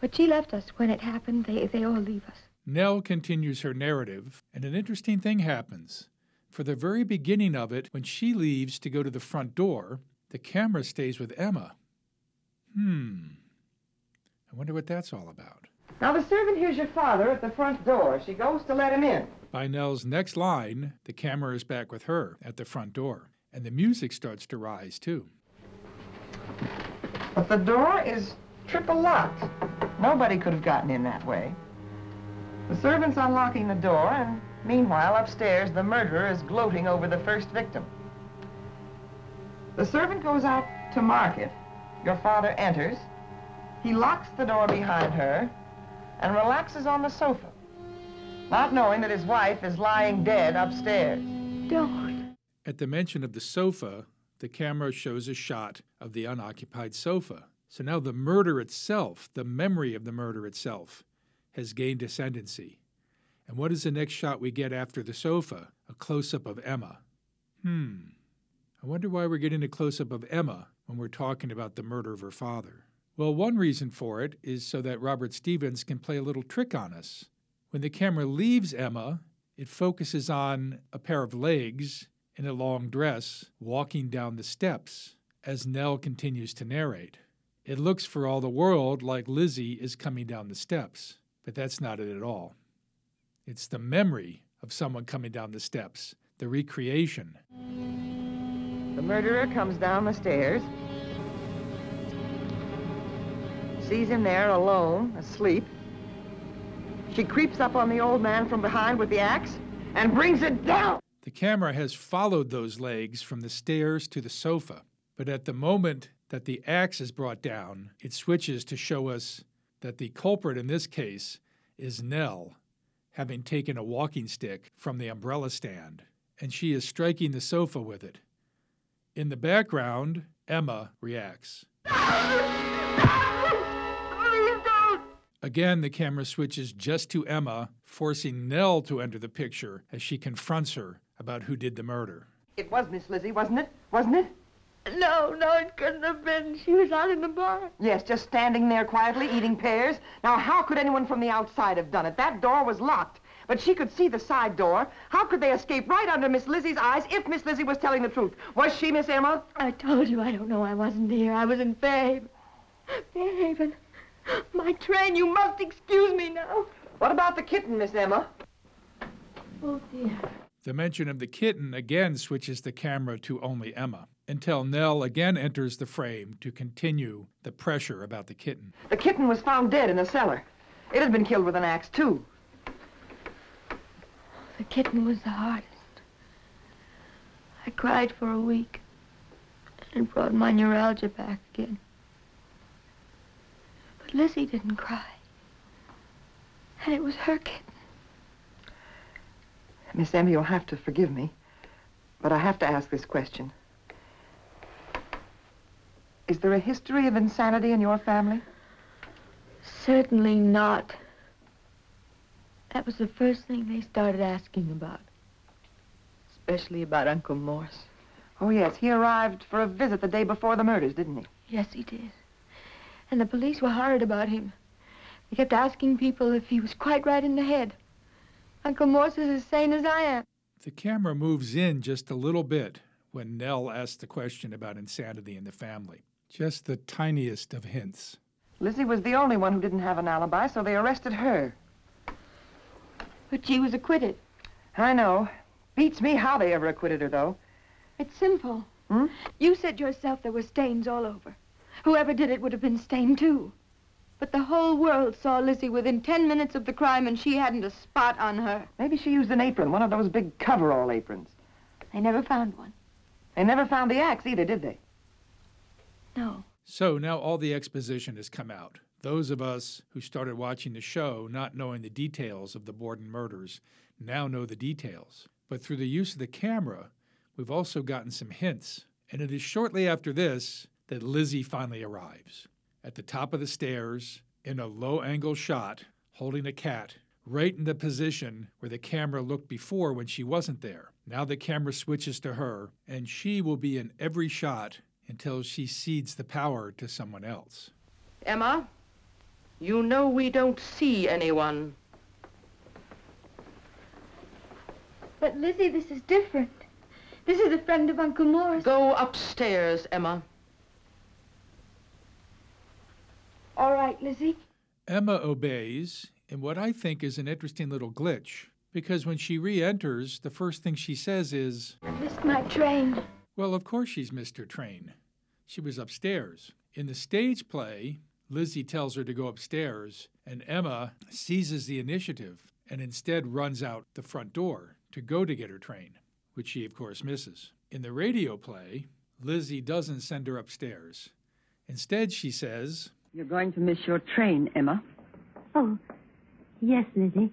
But she left us when it happened. They, they all leave us. Nell continues her narrative, and an interesting thing happens. For the very beginning of it, when she leaves to go to the front door, the camera stays with Emma. Hmm. I wonder what that's all about. Now, the servant hears your father at the front door. She goes to let him in. By Nell's next line, the camera is back with her at the front door, and the music starts to rise too. But the door is triple locked. Nobody could have gotten in that way. The servant's unlocking the door, and meanwhile, upstairs, the murderer is gloating over the first victim. The servant goes out to market. Your father enters. He locks the door behind her and relaxes on the sofa, not knowing that his wife is lying dead upstairs. Don't. At the mention of the sofa, the camera shows a shot of the unoccupied sofa. So now the murder itself, the memory of the murder itself, has gained ascendancy. And what is the next shot we get after the sofa? A close up of Emma. Hmm. I wonder why we're getting a close up of Emma when we're talking about the murder of her father. Well, one reason for it is so that Robert Stevens can play a little trick on us. When the camera leaves Emma, it focuses on a pair of legs in a long dress walking down the steps as Nell continues to narrate. It looks for all the world like Lizzie is coming down the steps, but that's not it at all. It's the memory of someone coming down the steps, the recreation. The murderer comes down the stairs, sees him there alone, asleep. She creeps up on the old man from behind with the axe and brings it down. The camera has followed those legs from the stairs to the sofa, but at the moment that the axe is brought down, it switches to show us that the culprit in this case is Nell, having taken a walking stick from the umbrella stand, and she is striking the sofa with it. In the background, Emma reacts. Please don't. Again, the camera switches just to Emma, forcing Nell to enter the picture as she confronts her about who did the murder. It was Miss Lizzie, wasn't it? Wasn't it? No, no, it couldn't have been. She was out in the barn. Yes, just standing there quietly eating pears. Now, how could anyone from the outside have done it? That door was locked, but she could see the side door. How could they escape right under Miss Lizzie's eyes if Miss Lizzie was telling the truth? Was she, Miss Emma? I told you I don't know. I wasn't here. I was in Fairhaven. Fairhaven. My train. You must excuse me now. What about the kitten, Miss Emma? Oh, dear. The mention of the kitten again switches the camera to only Emma until Nell again enters the frame to continue the pressure about the kitten. The kitten was found dead in the cellar. It had been killed with an axe, too. The kitten was the hardest. I cried for a week. And it brought my neuralgia back again. But Lizzie didn't cry. And it was her kitten. Miss Emma, you'll have to forgive me, but I have to ask this question. Is there a history of insanity in your family? Certainly not. That was the first thing they started asking about. Especially about Uncle Morse. Oh, yes. He arrived for a visit the day before the murders, didn't he? Yes, he did. And the police were horrid about him. They kept asking people if he was quite right in the head. Uncle Morse is as sane as I am. The camera moves in just a little bit when Nell asks the question about insanity in the family. Just the tiniest of hints. Lizzie was the only one who didn't have an alibi, so they arrested her. But she was acquitted. I know. Beats me how they ever acquitted her, though. It's simple. Hmm? You said yourself there were stains all over. Whoever did it would have been stained, too. But the whole world saw Lizzie within ten minutes of the crime, and she hadn't a spot on her. Maybe she used an apron, one of those big coverall aprons. They never found one. They never found the axe either, did they? No. So now all the exposition has come out. Those of us who started watching the show not knowing the details of the Borden murders now know the details. But through the use of the camera, we've also gotten some hints. And it is shortly after this that Lizzie finally arrives. At the top of the stairs, in a low angle shot, holding a cat, right in the position where the camera looked before when she wasn't there. Now the camera switches to her, and she will be in every shot until she cedes the power to someone else. Emma, you know we don't see anyone. But, Lizzie, this is different. This is a friend of Uncle Morse. Go upstairs, Emma. All right, Lizzie. Emma obeys in what I think is an interesting little glitch, because when she re enters, the first thing she says is, I missed my train. Well, of course she's missed her train. She was upstairs. In the stage play, Lizzie tells her to go upstairs, and Emma seizes the initiative and instead runs out the front door to go to get her train, which she, of course, misses. In the radio play, Lizzie doesn't send her upstairs. Instead, she says, You're going to miss your train, Emma. Oh, yes, Lizzie.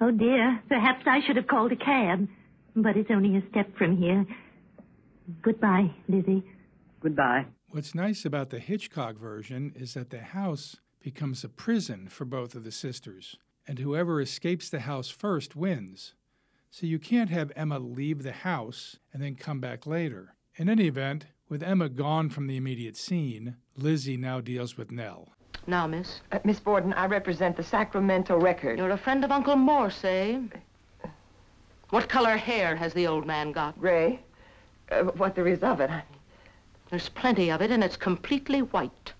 Oh, dear. Perhaps I should have called a cab. But it's only a step from here. Goodbye, Lizzie. Goodbye. What's nice about the Hitchcock version is that the house becomes a prison for both of the sisters, and whoever escapes the house first wins. So you can't have Emma leave the house and then come back later. In any event, with Emma gone from the immediate scene, Lizzie now deals with Nell. Now, miss. Uh, miss Borden, I represent the Sacramento Record. You're a friend of Uncle Morse, eh? What color hair has the old man got? Gray. Uh, what there is of it. I mean. There's plenty of it, and it's completely white.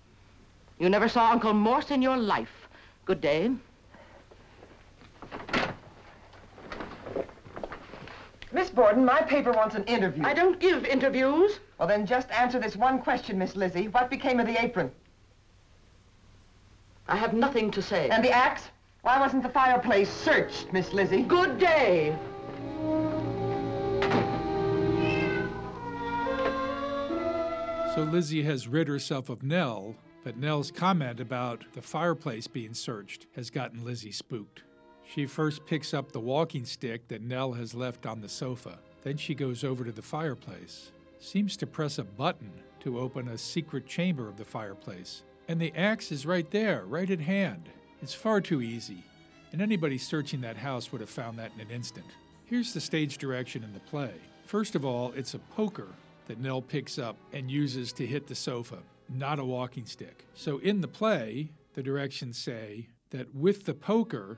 You never saw Uncle Morse in your life. Good day. Miss Borden, my paper wants an interview. I don't give interviews. Well, then just answer this one question, Miss Lizzie. What became of the apron? I have nothing to say. And the axe? Why wasn't the fireplace searched, Miss Lizzie? Good day. So Lizzie has rid herself of Nell, but Nell's comment about the fireplace being searched has gotten Lizzie spooked. She first picks up the walking stick that Nell has left on the sofa. Then she goes over to the fireplace, seems to press a button to open a secret chamber of the fireplace. And the axe is right there, right at hand. It's far too easy, and anybody searching that house would have found that in an instant. Here's the stage direction in the play. First of all, it's a poker that Nell picks up and uses to hit the sofa, not a walking stick. So in the play, the directions say that with the poker,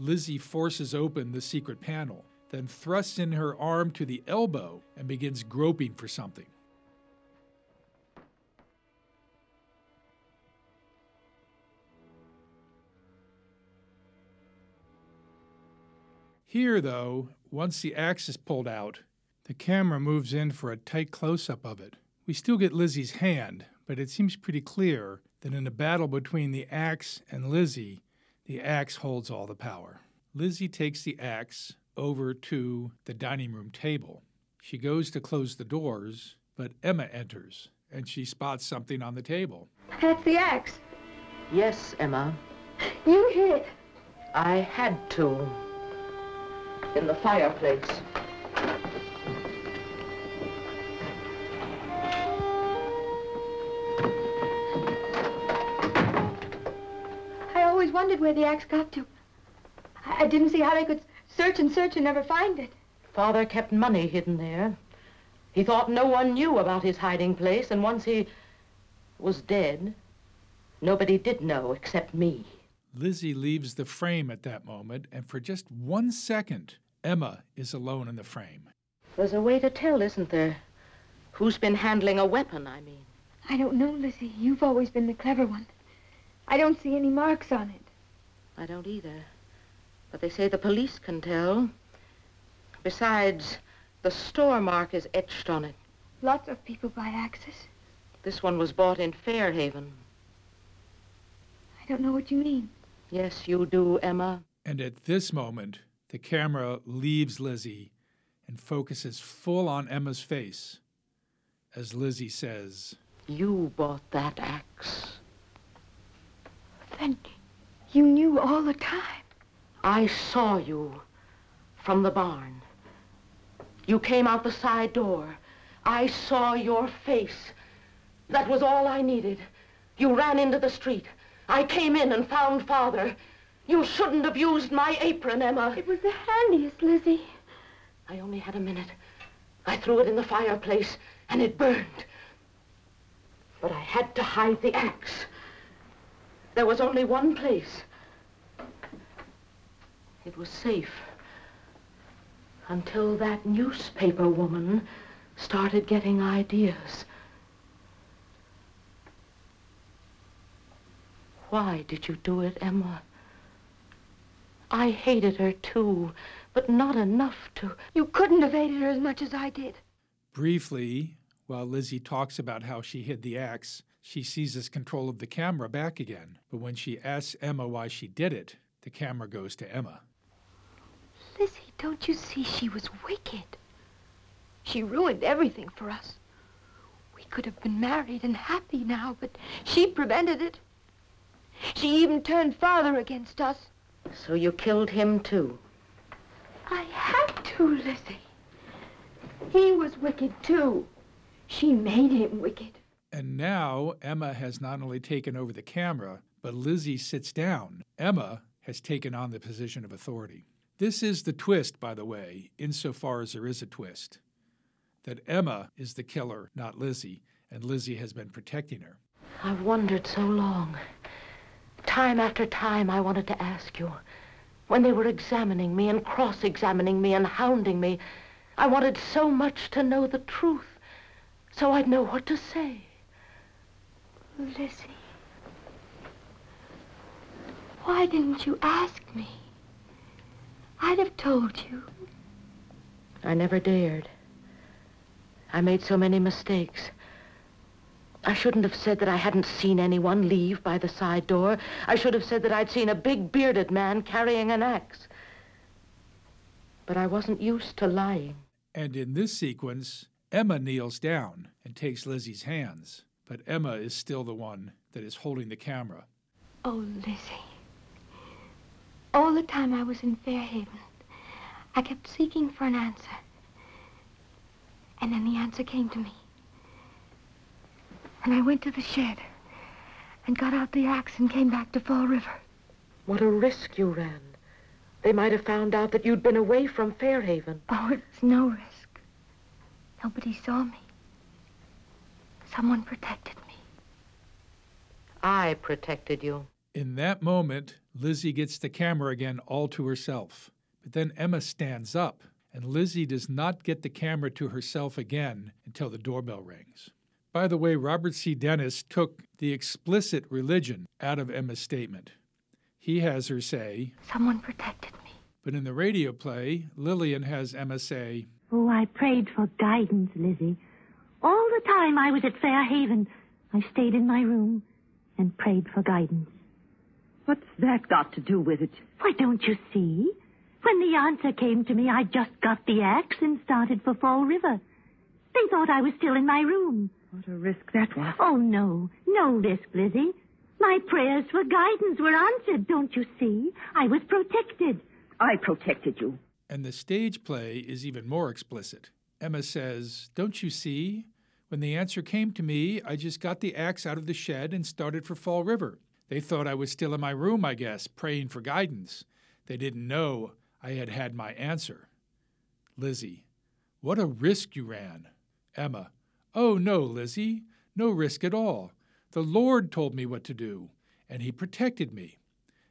Lizzie forces open the secret panel, then thrusts in her arm to the elbow and begins groping for something. Here, though, once the axe is pulled out, the camera moves in for a tight close up of it. We still get Lizzie's hand, but it seems pretty clear that in a battle between the axe and Lizzie, the axe holds all the power. Lizzie takes the axe over to the dining room table. She goes to close the doors, but Emma enters and she spots something on the table. That's the axe. Yes, Emma. You hid. I had to. In the fireplace. Always wondered where the axe got to. I I didn't see how they could search and search and never find it. Father kept money hidden there. He thought no one knew about his hiding place, and once he was dead, nobody did know except me. Lizzie leaves the frame at that moment, and for just one second, Emma is alone in the frame. There's a way to tell, isn't there? Who's been handling a weapon, I mean. I don't know, Lizzie. You've always been the clever one. I don't see any marks on it. I don't either. But they say the police can tell. Besides, the store mark is etched on it. Lots of people buy axes. This one was bought in Fairhaven. I don't know what you mean. Yes, you do, Emma. And at this moment, the camera leaves Lizzie and focuses full on Emma's face as Lizzie says, You bought that axe. Then you knew all the time. I saw you from the barn. You came out the side door. I saw your face. That was all I needed. You ran into the street. I came in and found Father. You shouldn't have used my apron, Emma. It was the handiest, Lizzie. I only had a minute. I threw it in the fireplace, and it burned. But I had to hide the axe. There was only one place. It was safe. Until that newspaper woman started getting ideas. Why did you do it, Emma? I hated her too, but not enough to. You couldn't have hated her as much as I did. Briefly, while Lizzie talks about how she hid the axe, she seizes control of the camera back again. But when she asks Emma why she did it, the camera goes to Emma. Lizzie, don't you see she was wicked? She ruined everything for us. We could have been married and happy now, but she prevented it. She even turned father against us. So you killed him too. I had to, Lizzie. He was wicked too. She made him wicked. And now Emma has not only taken over the camera, but Lizzie sits down. Emma has taken on the position of authority. This is the twist, by the way, insofar as there is a twist that Emma is the killer, not Lizzie, and Lizzie has been protecting her. I've wondered so long. Time after time, I wanted to ask you. When they were examining me and cross examining me and hounding me, I wanted so much to know the truth so I'd know what to say. Lizzie, why didn't you ask me? I'd have told you. I never dared. I made so many mistakes. I shouldn't have said that I hadn't seen anyone leave by the side door. I should have said that I'd seen a big bearded man carrying an axe. But I wasn't used to lying. And in this sequence, Emma kneels down and takes Lizzie's hands, but Emma is still the one that is holding the camera. Oh, Lizzie. All the time I was in Fairhaven, I kept seeking for an answer. And then the answer came to me. And I went to the shed and got out the axe and came back to Fall River. What a risk you ran. They might have found out that you'd been away from Fairhaven. Oh, it was no risk. Nobody saw me. Someone protected me. I protected you. In that moment, Lizzie gets the camera again all to herself. But then Emma stands up, and Lizzie does not get the camera to herself again until the doorbell rings. By the way, Robert C. Dennis took the explicit religion out of Emma's statement. He has her say, Someone protected me. but in the radio play, Lillian has Emma say, Oh, I prayed for guidance, Lizzie. All the time I was at Fairhaven, I stayed in my room and prayed for guidance. What's that got to do with it? Why, don't you see? When the answer came to me, I just got the axe and started for Fall River. They thought I was still in my room. What a risk that was. Oh, no. No risk, Lizzie. My prayers for guidance were answered, don't you see? I was protected. I protected you. and the stage play is even more explicit. Emma says, Don't you see? When the answer came to me, I just got the axe out of the shed and started for Fall River. They thought I was still in my room, I guess, praying for guidance. They didn't know I had had my answer. Lizzie, what a risk you ran. Emma, oh no, Lizzie, no risk at all. The Lord told me what to do, and He protected me.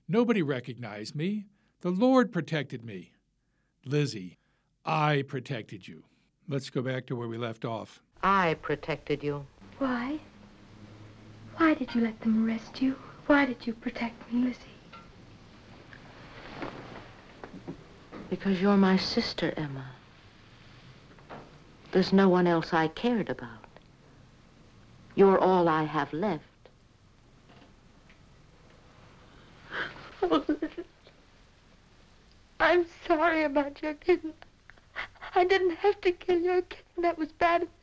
Nobody recognized me. The Lord protected me. Lizzie, I protected you. Let's go back to where we left off. I protected you. Why? Why did you let them arrest you? Why did you protect me, Lizzie? Because you're my sister, Emma. There's no one else I cared about. You're all I have left. Oh, Liz. I'm sorry about your kitten. I didn't have to kill your kitten. That was bad of me.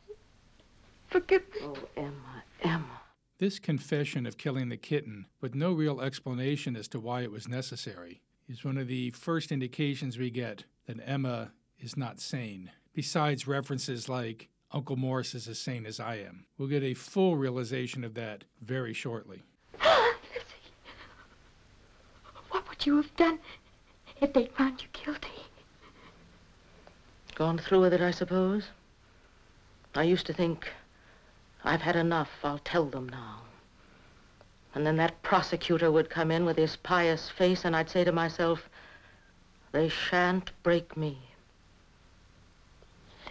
Forgive me. Oh, Emma, Emma. This confession of killing the kitten, with no real explanation as to why it was necessary, is one of the first indications we get that Emma is not sane, besides references like, Uncle Morse is as sane as I am. We'll get a full realization of that very shortly. What would you have done if they'd found you guilty? Gone through with it, I suppose. I used to think, I've had enough, I'll tell them now. And then that prosecutor would come in with his pious face, and I'd say to myself, they shan't break me.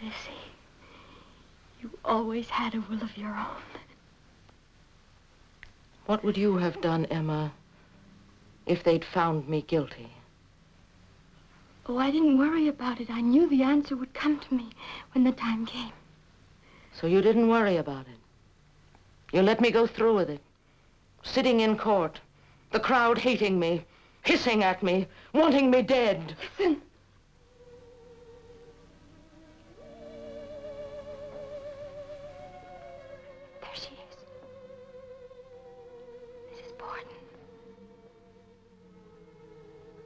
Lizzie, you always had a will of your own. What would you have done, Emma, if they'd found me guilty? Oh, I didn't worry about it. I knew the answer would come to me when the time came. So you didn't worry about it. You let me go through with it. Sitting in court, the crowd hating me, hissing at me, wanting me dead. Listen. There she is. Mrs. Borden.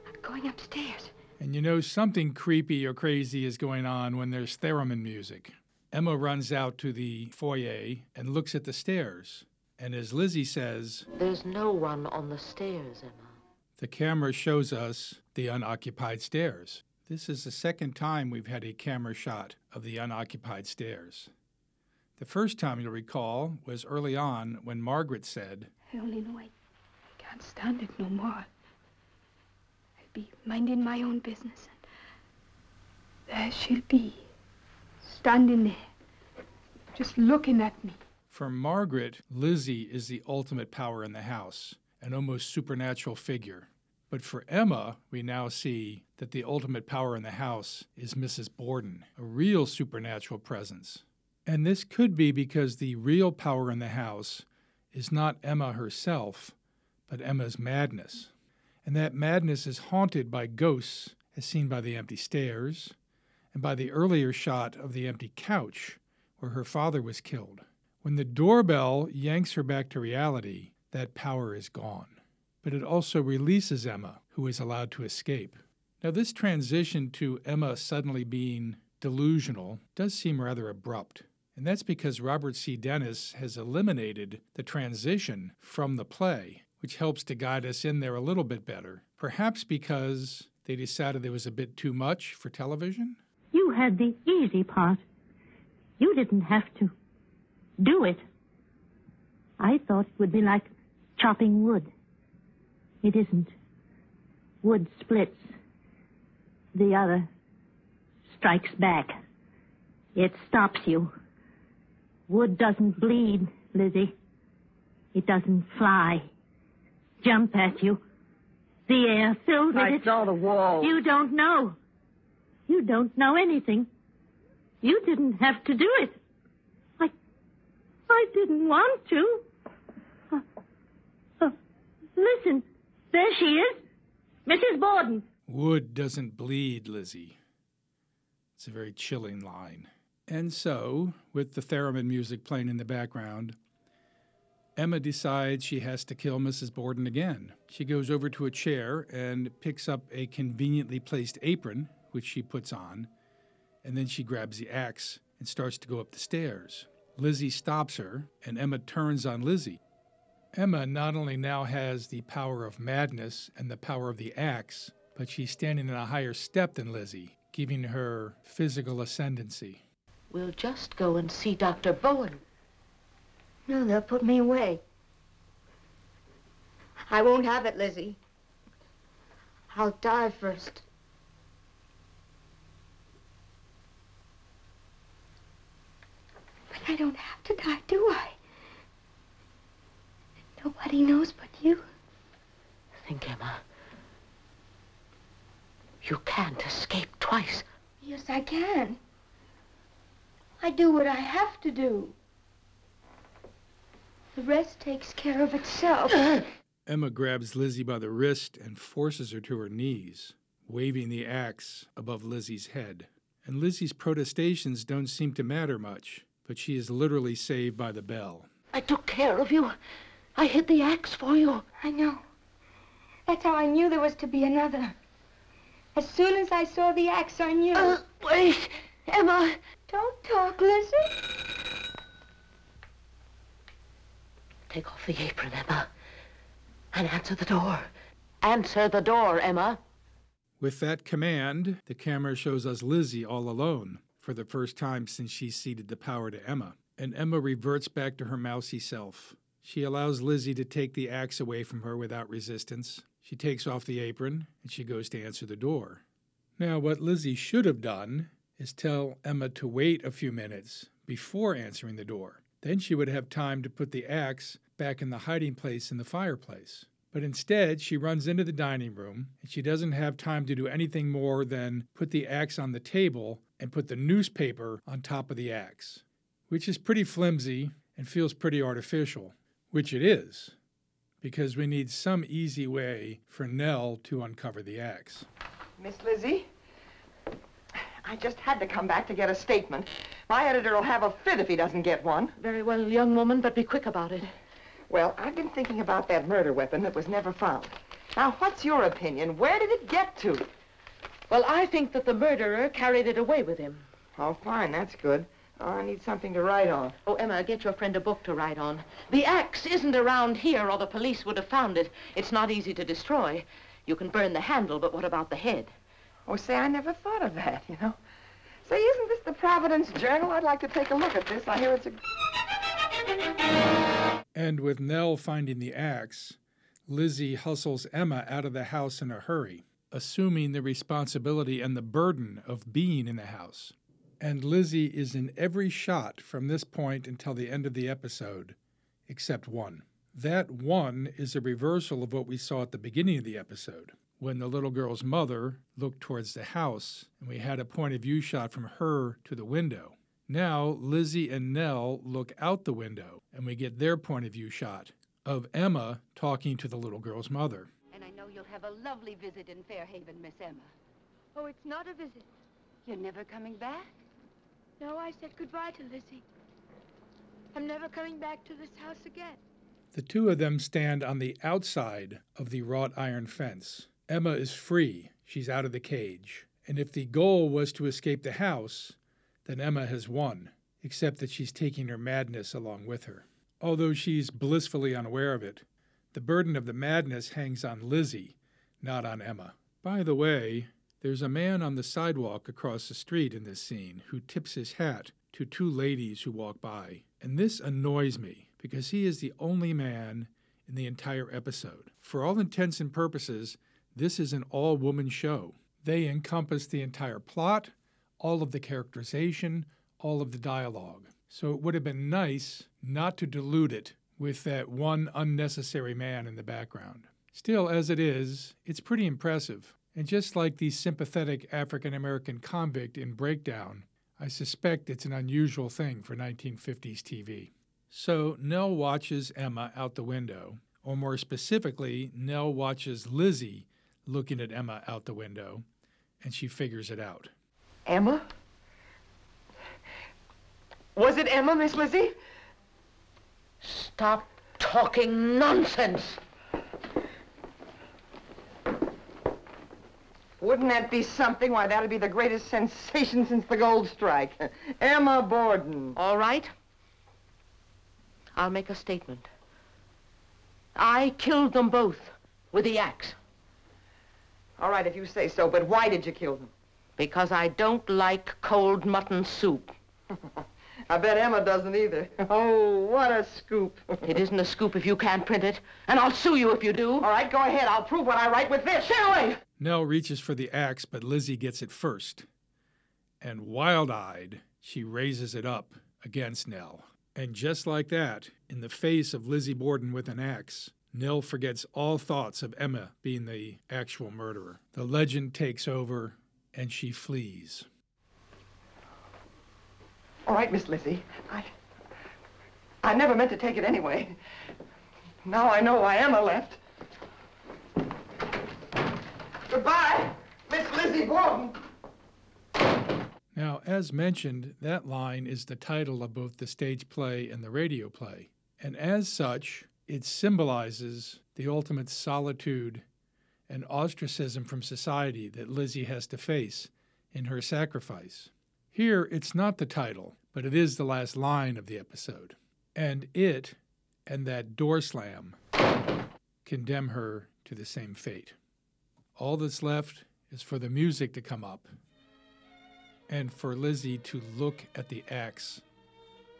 I'm going upstairs. And you know something creepy or crazy is going on when there's theremin music. Emma runs out to the foyer and looks at the stairs. And as Lizzie says, There's no one on the stairs, Emma. the camera shows us the unoccupied stairs. This is the second time we've had a camera shot of the unoccupied stairs. The first time you'll recall was early on when Margaret said, I only know I can't stand it no more. I'll be minding my own business, and there she'll be, standing there, just looking at me. For Margaret, Lizzie is the ultimate power in the house, an almost supernatural figure. But for Emma, we now see that the ultimate power in the house is Mrs. Borden, a real supernatural presence. And this could be because the real power in the house is not Emma herself, but Emma's madness. And that madness is haunted by ghosts, as seen by the empty stairs, and by the earlier shot of the empty couch where her father was killed. When the doorbell yanks her back to reality, that power is gone. But it also releases Emma, who is allowed to escape. Now, this transition to Emma suddenly being delusional does seem rather abrupt. And that's because Robert C. Dennis has eliminated the transition from the play, which helps to guide us in there a little bit better. Perhaps because they decided there was a bit too much for television? You had the easy part. You didn't have to do it. I thought it would be like chopping wood. It isn't. Wood splits. The other strikes back. It stops you. Wood doesn't bleed, Lizzie. It doesn't fly. Jump at you. The air filled with I it. saw the wall. You don't know. You don't know anything. You didn't have to do it. I, I didn't want to. Uh, uh, listen, there she is, Mrs. Borden. Wood doesn't bleed, Lizzie. It's a very chilling line. And so, with the theremin music playing in the background, Emma decides she has to kill Mrs. Borden again. She goes over to a chair and picks up a conveniently placed apron, which she puts on, and then she grabs the axe and starts to go up the stairs. Lizzie stops her, and Emma turns on Lizzie. Emma not only now has the power of madness and the power of the axe, but she's standing in a higher step than Lizzie, giving her physical ascendancy. We'll just go and see Dr. Bowen. No, they'll put me away. I won't have it, Lizzie. I'll die first. I don't have to die, do I? Nobody knows but you. Think, Emma. You can't escape twice. Yes, I can. I do what I have to do. The rest takes care of itself. Emma grabs Lizzie by the wrist and forces her to her knees, waving the axe above Lizzie's head. And Lizzie's protestations don't seem to matter much, but she is literally saved by the bell. I took care of you. I hid the axe for you. I know. That's how I knew there was to be another. As soon as I saw the axe, I knew. Uh, wait, Emma. Don't talk, Lizzie. Take off the apron, Emma. And answer the door. Answer the door, Emma. With that command, the camera shows us Lizzie all alone for the first time since she ceded the power to Emma. And Emma reverts back to her mousy self. She allows Lizzie to take the axe away from her without resistance. She takes off the apron and she goes to answer the door. Now, what Lizzie should have done is tell Emma to wait a few minutes before answering the door. Then she would have time to put the axe back in the hiding place in the fireplace. But instead, she runs into the dining room and she doesn't have time to do anything more than put the axe on the table and put the newspaper on top of the axe, which is pretty flimsy and feels pretty artificial, which it is, because we need some easy way for Nell to uncover the axe. Miss Lizzie, I just had to come back to get a statement. My editor will have a fit if he doesn't get one. Very well, young woman, but be quick about it. Well, I've been thinking about that murder weapon that was never found. Now, what's your opinion? Where did it get to? Well, I think that the murderer carried it away with him. Oh, fine, that's good. Oh, I need something to write on. Oh, Emma, get your friend a book to write on. The axe isn't around here, or the police would have found it. It's not easy to destroy. You can burn the handle, but what about the head? Oh, say, I never thought of that, you know. Say, isn't this the Providence Journal? I'd like to take a look at this. I hear it's a... And with Nell finding the axe, Lizzie hustles Emma out of the house in a hurry, assuming the responsibility and the burden of being in the house. And Lizzie is in every shot from this point until the end of the episode, except one. That one is a reversal of what we saw at the beginning of the episode, when the little girl's mother looked towards the house and we had a point of view shot from her to the window. Now, Lizzie and Nell look out the window, and we get their point of view shot of Emma talking to the little girl's mother. And I know you'll have a lovely visit in Fairhaven, Miss Emma. Oh, it's not a visit. You're never coming back? No, I said goodbye to Lizzie. I'm never coming back to this house again. The two of them stand on the outside of the wrought iron fence. Emma is free, she's out of the cage. And if the goal was to escape the house, then Emma has won, except that she's taking her madness along with her. Although she's blissfully unaware of it, the burden of the madness hangs on Lizzie, not on Emma. By the way, there's a man on the sidewalk across the street in this scene who tips his hat to two ladies who walk by. And this annoys me because he is the only man in the entire episode. For all intents and purposes, this is an all woman show. They encompass the entire plot, all of the characterization, all of the dialogue. So it would have been nice not to dilute it with that one unnecessary man in the background. Still, as it is, it's pretty impressive. And just like the sympathetic African American convict in Breakdown, I suspect it's an unusual thing for 1950s TV. So Nell watches Emma out the window, or more specifically, Nell watches Lizzie looking at Emma out the window, and she figures it out. Emma? Was it Emma, Miss Lizzie? Stop talking nonsense. Wouldn't that be something? Why, that'd be the greatest sensation since the gold strike. Emma Borden. All right. I'll make a statement. I killed them both with the axe. All right, if you say so, but why did you kill them? Because I don't like cold mutton soup. I bet Emma doesn't either. Oh, what a scoop. it isn't a scoop if you can't print it, and I'll sue you if you do. All right, go ahead. I'll prove what I write with this. Stay away! Nell reaches for the axe, but Lizzie gets it first. And wild eyed, she raises it up against Nell. And just like that, in the face of Lizzie Borden with an axe, Nell forgets all thoughts of Emma being the actual murderer. The legend takes over, and she flees. All right, Miss Lizzie. I... I never meant to take it anyway. Now I know why Emma left. Goodbye, Miss Lizzie Borden. Now, as mentioned, that line is the title of both the stage play and the radio play. And as such, it symbolizes the ultimate solitude and ostracism from society that Lizzie has to face in her sacrifice. Here, it's not the title, but it is the last line of the episode. And it and that door slam condemn her to the same fate. All that's left is for the music to come up and for Lizzie to look at the axe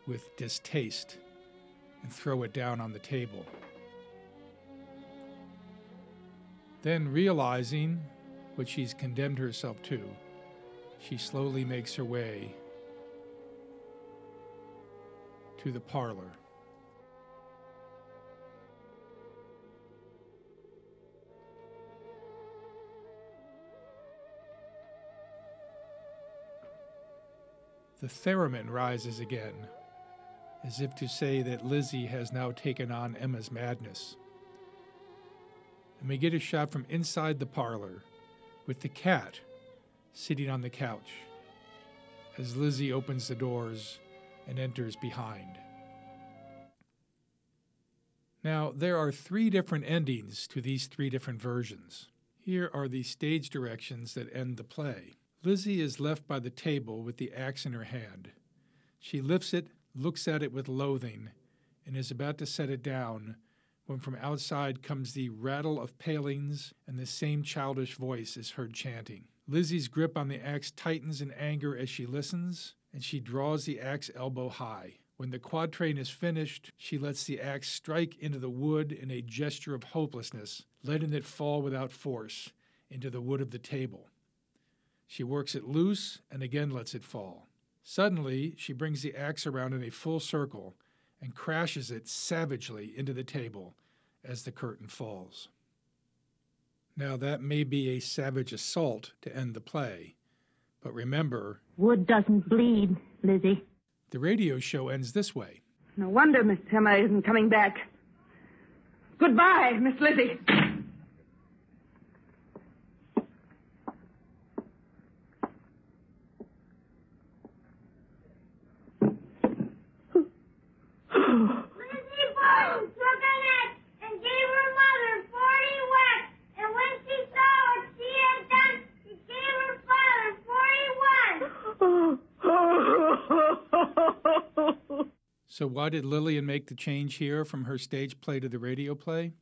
with distaste and throw it down on the table. Then, realizing what she's condemned herself to, she slowly makes her way to the parlor. The theremin rises again, as if to say that Lizzie has now taken on Emma's madness. And we get a shot from inside the parlor with the cat sitting on the couch as Lizzie opens the doors and enters behind. Now, there are three different endings to these three different versions. Here are the stage directions that end the play. Lizzie is left by the table with the axe in her hand. She lifts it, looks at it with loathing, and is about to set it down when from outside comes the rattle of palings and the same childish voice is heard chanting. Lizzie's grip on the axe tightens in anger as she listens, and she draws the axe elbow high. When the quatrain is finished, she lets the axe strike into the wood in a gesture of hopelessness, letting it fall without force into the wood of the table. She works it loose and again lets it fall. Suddenly, she brings the axe around in a full circle and crashes it savagely into the table as the curtain falls. Now, that may be a savage assault to end the play, but remember Wood doesn't bleed, Lizzie. the radio show ends this way. No wonder Miss Emma isn't coming back. Goodbye, Miss Lizzie. Lizzie Borden took an axe and gave her mother 40 whacks. And when she saw what she had done, she gave her father 41. So, why did Lillian make the change here from her stage play to the radio play?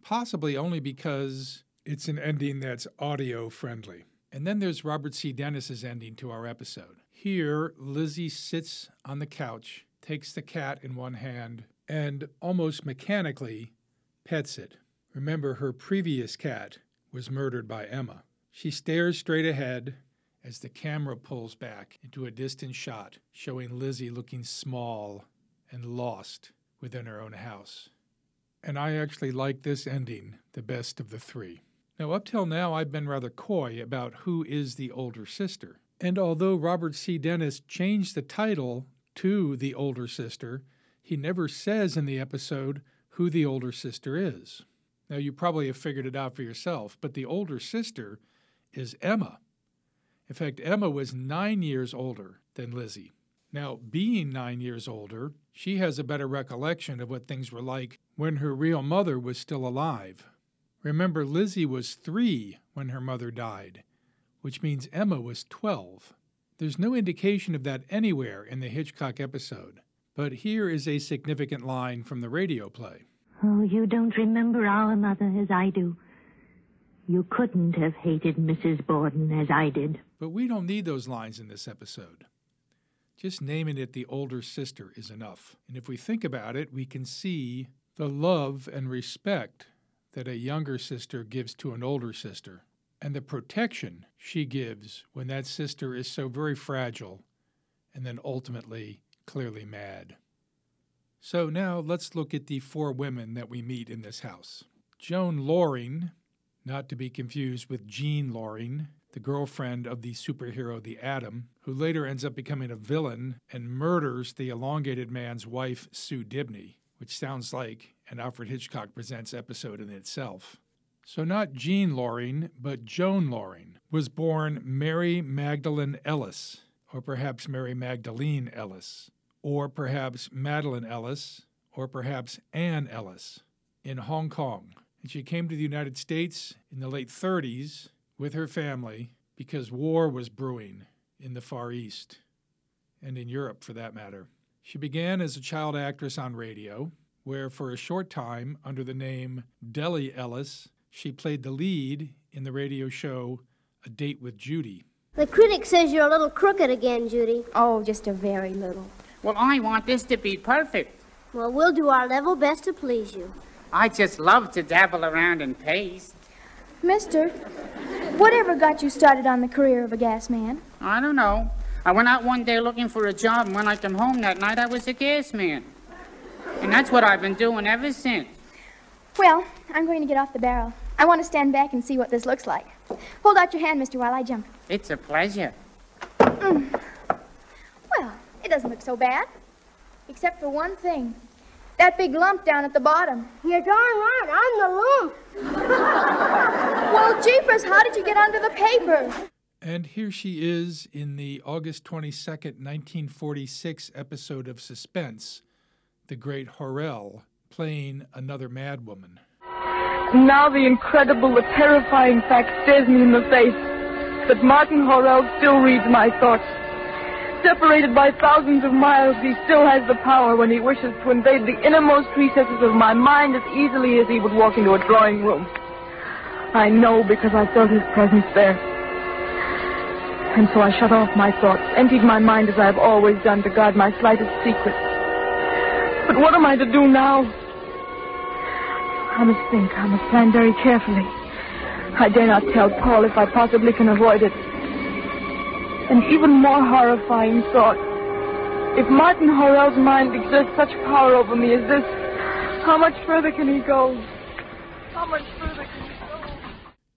Possibly only because It's an ending that's audio friendly. And then there's Robert C. Dennis's ending to our episode. Here, Lizzie sits on the couch, takes the cat in one hand, and almost mechanically pets it. Remember, her previous cat was murdered by Emma. She stares straight ahead as the camera pulls back into a distant shot showing Lizzie looking small and lost within her own house. And I actually like this ending the best of the three. Now, up till now, I've been rather coy about who is the older sister. And although Robert C. Dennis changed the title to The Older Sister, he never says in the episode who the older sister is. Now, you probably have figured it out for yourself, but the older sister is Emma. In fact, Emma was nine years older than Lizzie. Now, being nine years older, she has a better recollection of what things were like when her real mother was still alive. Remember, Lizzie was three when her mother died, which means Emma was 12. There's no indication of that anywhere in the Hitchcock episode, but here is a significant line from the radio play. Oh, you don't remember our mother as I do. You couldn't have hated Mrs. Borden as I did. But we don't need those lines in this episode. Just naming it the older sister is enough. And if we think about it, we can see the love and respect that a younger sister gives to an older sister, and the protection she gives when that sister is so very fragile and then ultimately clearly mad. So now let's look at the four women that we meet in this house. Joan Lorring, not to be confused with Jean Loring, the girlfriend of the superhero the Atom, who later ends up becoming a villain and murders the elongated man's wife, Sue Dibney, which sounds like an Alfred Hitchcock Presents episode in itself. So, not Jean Loring, but Joan Lorring was born Mary Magdalene Ellis, or perhaps Mary Magdalene Ellis, or perhaps Madeline Ellis, or perhaps Anne Ellis, in Hong Kong. And she came to the United States in the late 30s with her family because war was brewing in the Far East, and in Europe for that matter. She began as a child actress on radio, where for a short time, under the name Deli Ellis, she played the lead in the radio show A Date with Judy. The critic says you're a little crooked again, Judy. Oh, just a very little. Well, I want this to be perfect. Well, we'll do our level best to please you. I just love to dabble around in paste. Mister, whatever got you started on the career of a gas man? I don't know. I went out one day looking for a job, and when I came home that night, I was a gas man. And that's what I've been doing ever since. Well, I'm going to get off the barrel. I want to stand back and see what this looks like. Hold out your hand, mister, while I jump. It's a pleasure. Mm. Well, it doesn't look so bad. Except for one thing. That big lump down at the bottom. You're darn right, I'm the lump. well, jeepers, how did you get under the paper? And here she is in the August 22nd, 1946 episode of Suspense, The Great Horrell, playing another madwoman. Now the incredible, the terrifying fact stares me in the face that Martin Horrell still reads my thoughts. Separated by thousands of miles, he still has the power when he wishes to invade the innermost recesses of my mind as easily as he would walk into a drawing room. I know because I felt his presence there. And so I shut off my thoughts, emptied my mind as I have always done to guard my slightest secret. But what am I to do now? I must think. I must plan very carefully. I dare not tell Paul if I possibly can avoid it. An even more horrifying thought. If Martin Horrell's mind exerts such power over me as this, how much further can he go? How much further can he go?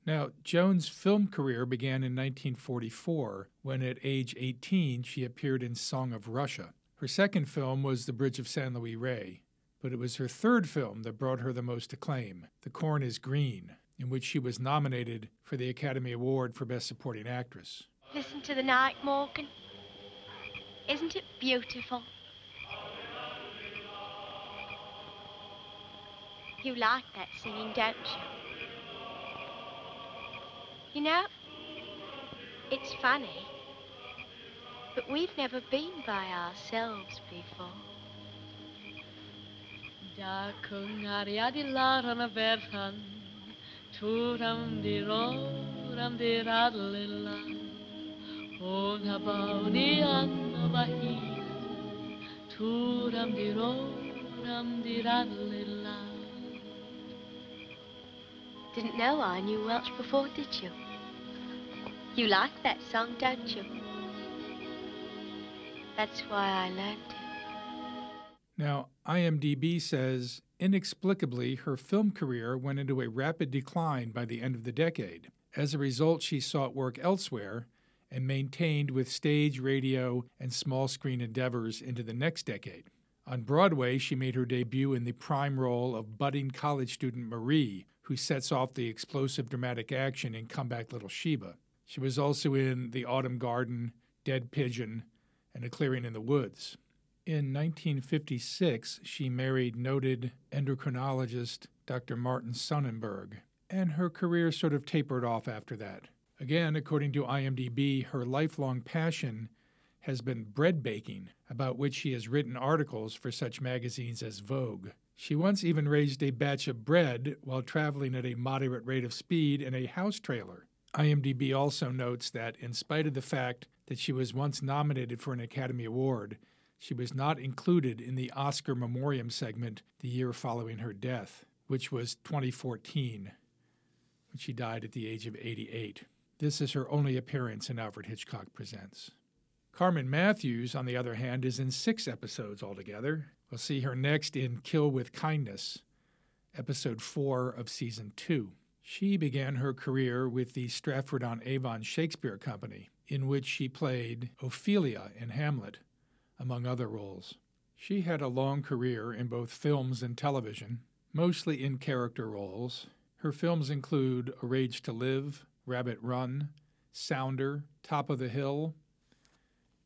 Now, Joan's film career began in 1944 when, at age 18, she appeared in Song of Russia. Her second film was The Bridge of San Luis Rey, but it was her third film that brought her the most acclaim, The Corn is Green, in which she was nominated for the Academy Award for Best Supporting Actress. Listen to the night, Morgan. Isn't it beautiful? You like that singing, don't you? You know, it's funny, but we've never been by ourselves before. Daar kung aria di laran a verhan, Tooram-de-ro-ram-de-ra-la-la. Nabauni-an-Nabahi. Tooram-de-ro-ram-de-ra-la-la. Didn't know I knew Welsh before, did you? You like that song, don't you? That's why I learned it. Now, IMDb says inexplicably, her film career went into a rapid decline by the end of the decade. As a result, she sought work elsewhere and maintained with stage, radio, and small screen endeavors into the next decade. On Broadway, she made her debut in the prime role of budding college student Marie, who sets off the explosive dramatic action in Come Back Little Sheba. She was also in The Autumn Garden, Dead Pigeon, and A Clearing in the Woods. In 1956, she married noted endocrinologist Dr. Martin Sonenberg, and her career sort of tapered off after that. Again, according to IMDb, her lifelong passion has been bread baking, about which she has written articles for such magazines as Vogue. She once even raised a batch of bread while traveling at a moderate rate of speed in a house trailer. IMDb also notes that, in spite of the fact that she was once nominated for an Academy Award, she was not included in the Oscar Memoriam segment the year following her death, which was 2014, when she died at the age of 88. This is her only appearance in Alfred Hitchcock Presents. Carmen Mathews, on the other hand, is in six episodes altogether. We'll see her next in Kill with Kindness, episode four of season two. She began her career with the Stratford on Avon Shakespeare Company, in which she played Ophelia in Hamlet, among other roles. She had a long career in both films and television, mostly in character roles. Her films include A Rage to Live, Rabbit Run, Sounder, Top of the Hill,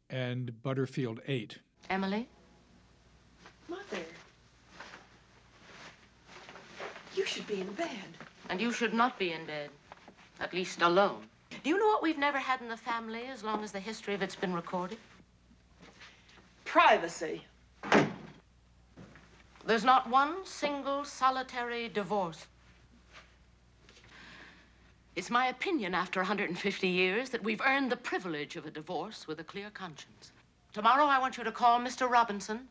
and Butterfield 8. Emily? Mother. You should be in bed. And you should not be in bed. At least alone. Do you know what we've never had in the family as long as the history of it's been recorded? Privacy. There's not one single solitary divorce. It's my opinion after 150 years that we've earned the privilege of a divorce with a clear conscience. Tomorrow I want you to call Mr. Robinson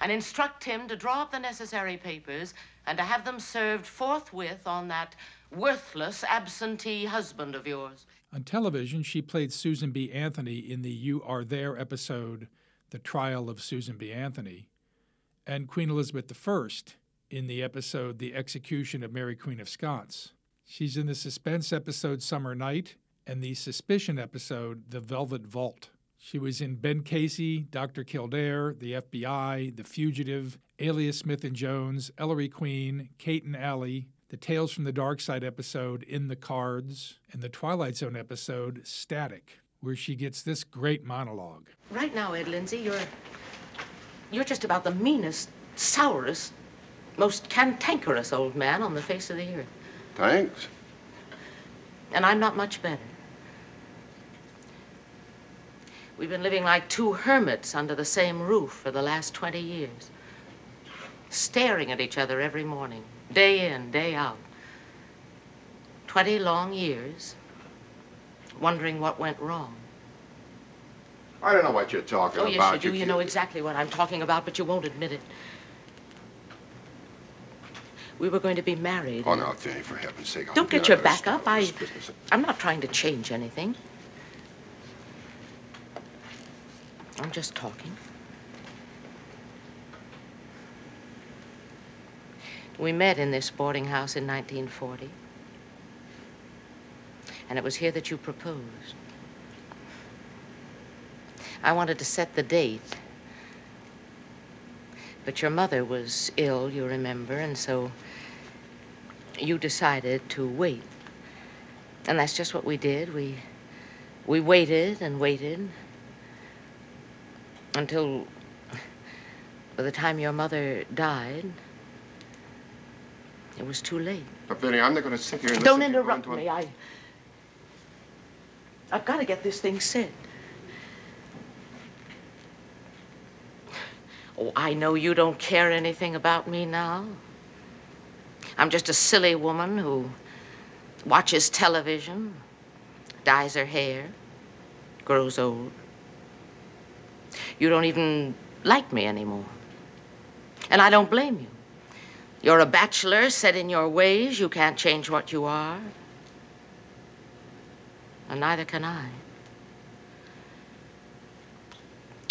and instruct him to draw up the necessary papers and to have them served forthwith on that worthless absentee husband of yours. On television, she played Susan B. Anthony in the You Are There episode, The Trial of Susan B. Anthony, and Queen Elizabeth I in the episode The Execution of Mary Queen of Scots. She's in the suspense episode Summer Night and the suspicion episode The Velvet Vault. She was in Ben Casey, Dr. Kildare, The FBI, The Fugitive, Alias Smith and Jones, Ellery Queen, Kate and Allie, the Tales from the Dark Side episode In the Cards, and the Twilight Zone episode Static, where she gets this great monologue. Right now, Ed Lindsay, you're you're just about the meanest, sourest, most cantankerous old man on the face of the earth. Thanks. And I'm not much better. We've been living like two hermits under the same roof for the last 20 years, staring at each other every morning, day in, day out. 20 long years, wondering what went wrong. I don't know what you're talking oh, yes, about. you do. You know exactly what I'm talking about, but you won't admit it. We were going to be married. Oh, no, Fanny, for heaven's sake. I'll Don't get your back up. I, I'm not trying to change anything. I'm just talking. We met in this boarding house in 1940. And it was here that you proposed. I wanted to set the date. But your mother was ill, you remember, and so you decided to wait. And that's just what we did. We we waited and waited until by the time your mother died, it was too late. But, Fanny, I'm not going to sit here and Don't listen to you interrupt me. I I've got to get this thing said. Oh, I know you don't care anything about me now. I'm just a silly woman who watches television, dyes her hair, grows old. You don't even like me anymore. And I don't blame you. You're a bachelor set in your ways. You can't change what you are. And neither can I.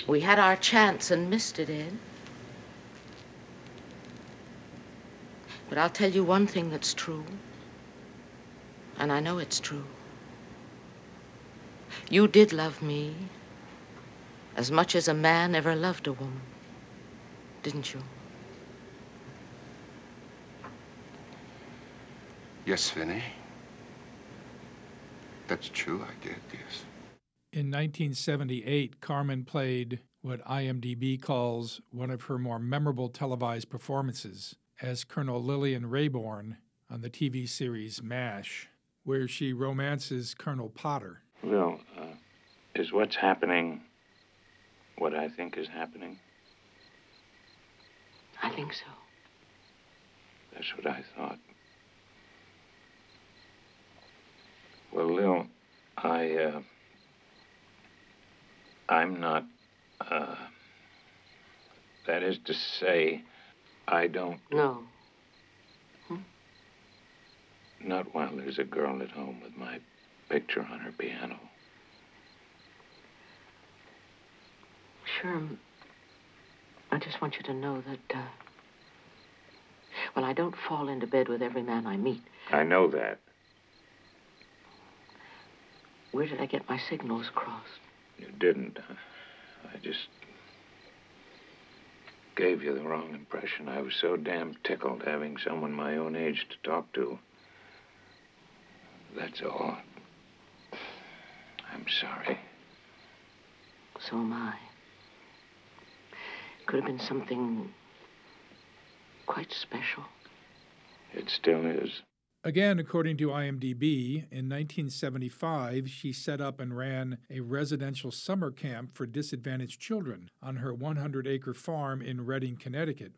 We had our chance and missed it, Ed. But I'll tell you one thing that's true. And I know it's true. You did love me as much as a man ever loved a woman, didn't you? Yes, Vinny. That's true, I did, yes. In 1978, Carmen played what IMDb calls one of her more memorable televised performances as Colonel Lillian Rayburn on the TV series MASH, where she romances Colonel Potter. Well, uh, is what's happening what I think is happening? I think so. That's what I thought. Well, Lil, I, uh, I'm not, uh, that is to say, I don't. No. Hmm? Not while there's a girl at home with my picture on her piano. Sherm, I just want you to know that, uh, well, I don't fall into bed with every man I meet. I know that. Where did I get my signals crossed? You didn't. I just gave you the wrong impression. I was so damn tickled having someone my own age to talk to. That's all. I'm sorry. So am I. Could have been something quite special. It still is. Again, according to IMDb, in 1975, she set up and ran a residential summer camp for disadvantaged children on her 100 acre farm in Redding, Connecticut.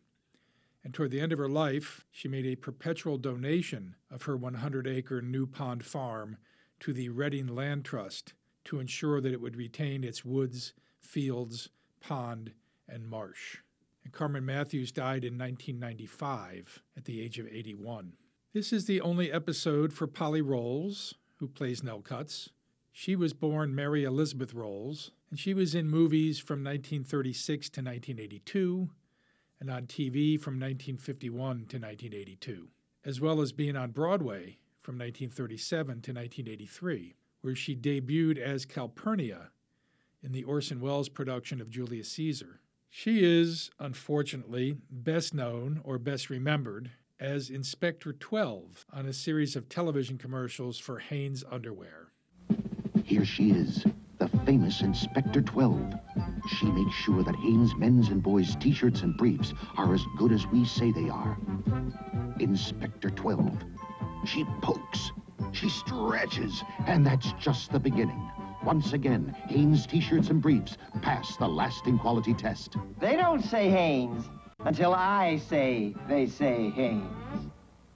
And toward the end of her life, she made a perpetual donation of her 100 acre New Pond farm to the Redding Land Trust to ensure that it would retain its woods, fields, pond, and marsh. And Carmen Mathews died in 1995 at the age of 81. This is the only episode for Polly Rowles, who plays Nell Cutts. She was born Mary Elizabeth Rowles, and she was in movies from 1936 to 1982 and on TV from 1951 to 1982, as well as being on Broadway from 1937 to 1983, where she debuted as Calpurnia in the Orson Welles production of Julius Caesar. She is, unfortunately, best known or best remembered as Inspector 12 on a series of television commercials for Hanes Underwear. Here she is, the famous Inspector 12. She makes sure that Hanes men's and boys' t shirts and briefs are as good as we say they are. Inspector 12. She pokes, she stretches, and that's just the beginning. Once again, Hanes t shirts and briefs pass the lasting quality test. They don't say Hanes until I say they say Hanes.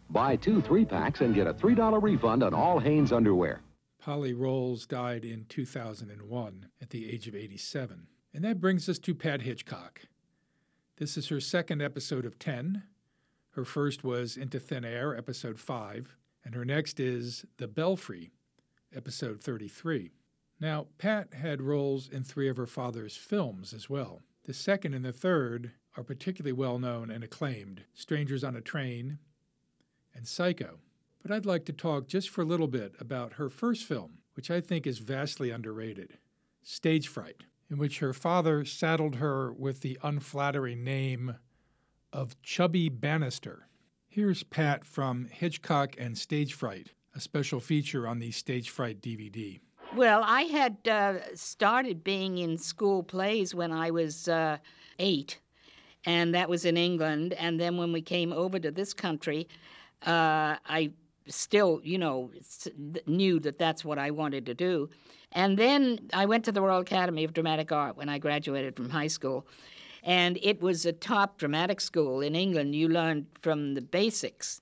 Buy two three packs and get a $3 refund on all Hanes underwear. Polly Rowles died in 2001 at the age of 87. And that brings us to Pat Hitchcock. This is her second episode of 10. Her first was Into Thin Air, episode 5, and her next is The Belfry, episode 33. Now, Pat had roles in three of her father's films as well. The second and the third are particularly well known and acclaimed Strangers on a Train and Psycho. But I'd like to talk just for a little bit about her first film, which I think is vastly underrated Stage Fright, in which her father saddled her with the unflattering name of Chubby Bannister. Here's Pat from Hitchcock and Stage Fright, a special feature on the Stage Fright DVD. Well, I had uh, started being in school plays when I was uh, eight, and that was in England. And then when we came over to this country, uh, I still, you know, knew that that's what I wanted to do. And then I went to the Royal Academy of Dramatic Art when I graduated from high school. And it was a top dramatic school in England. You learned from the basics.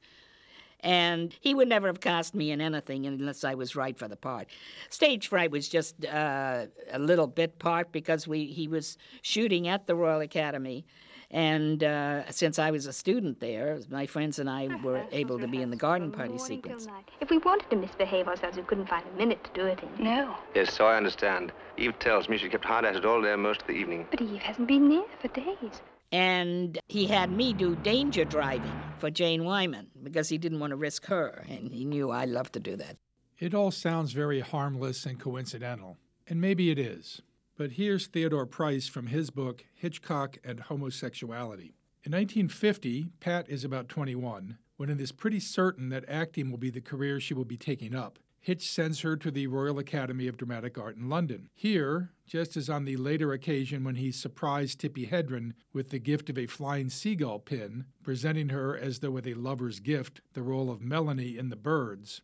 And he would never have cast me in anything unless I was right for the part. Stage Fright was just uh, a little bit part because we he was shooting at the Royal Academy. And uh, since I was a student there, my friends and I were able to be in the garden party sequence. If we wanted to misbehave ourselves, we couldn't find a minute to do it in. No. Yes, so I understand. Eve tells me she kept hard at it all day most of the evening. But Eve hasn't been near for days. And he had me do danger driving for Jane Wyman because he didn't want to risk her, and he knew I loved to do that. It all sounds very harmless and coincidental, and maybe it is. But here's Theodore Price from his book, Hitchcock and Homosexuality. In 1950, Pat is about 21 when it is pretty certain that acting will be the career she will be taking up. Hitch sends her to the Royal Academy of Dramatic Art in London. Here, just as on the later occasion when he surprised Tippi Hedren with the gift of a flying seagull pin, presenting her as though with a lover's gift the role of Melanie in The Birds,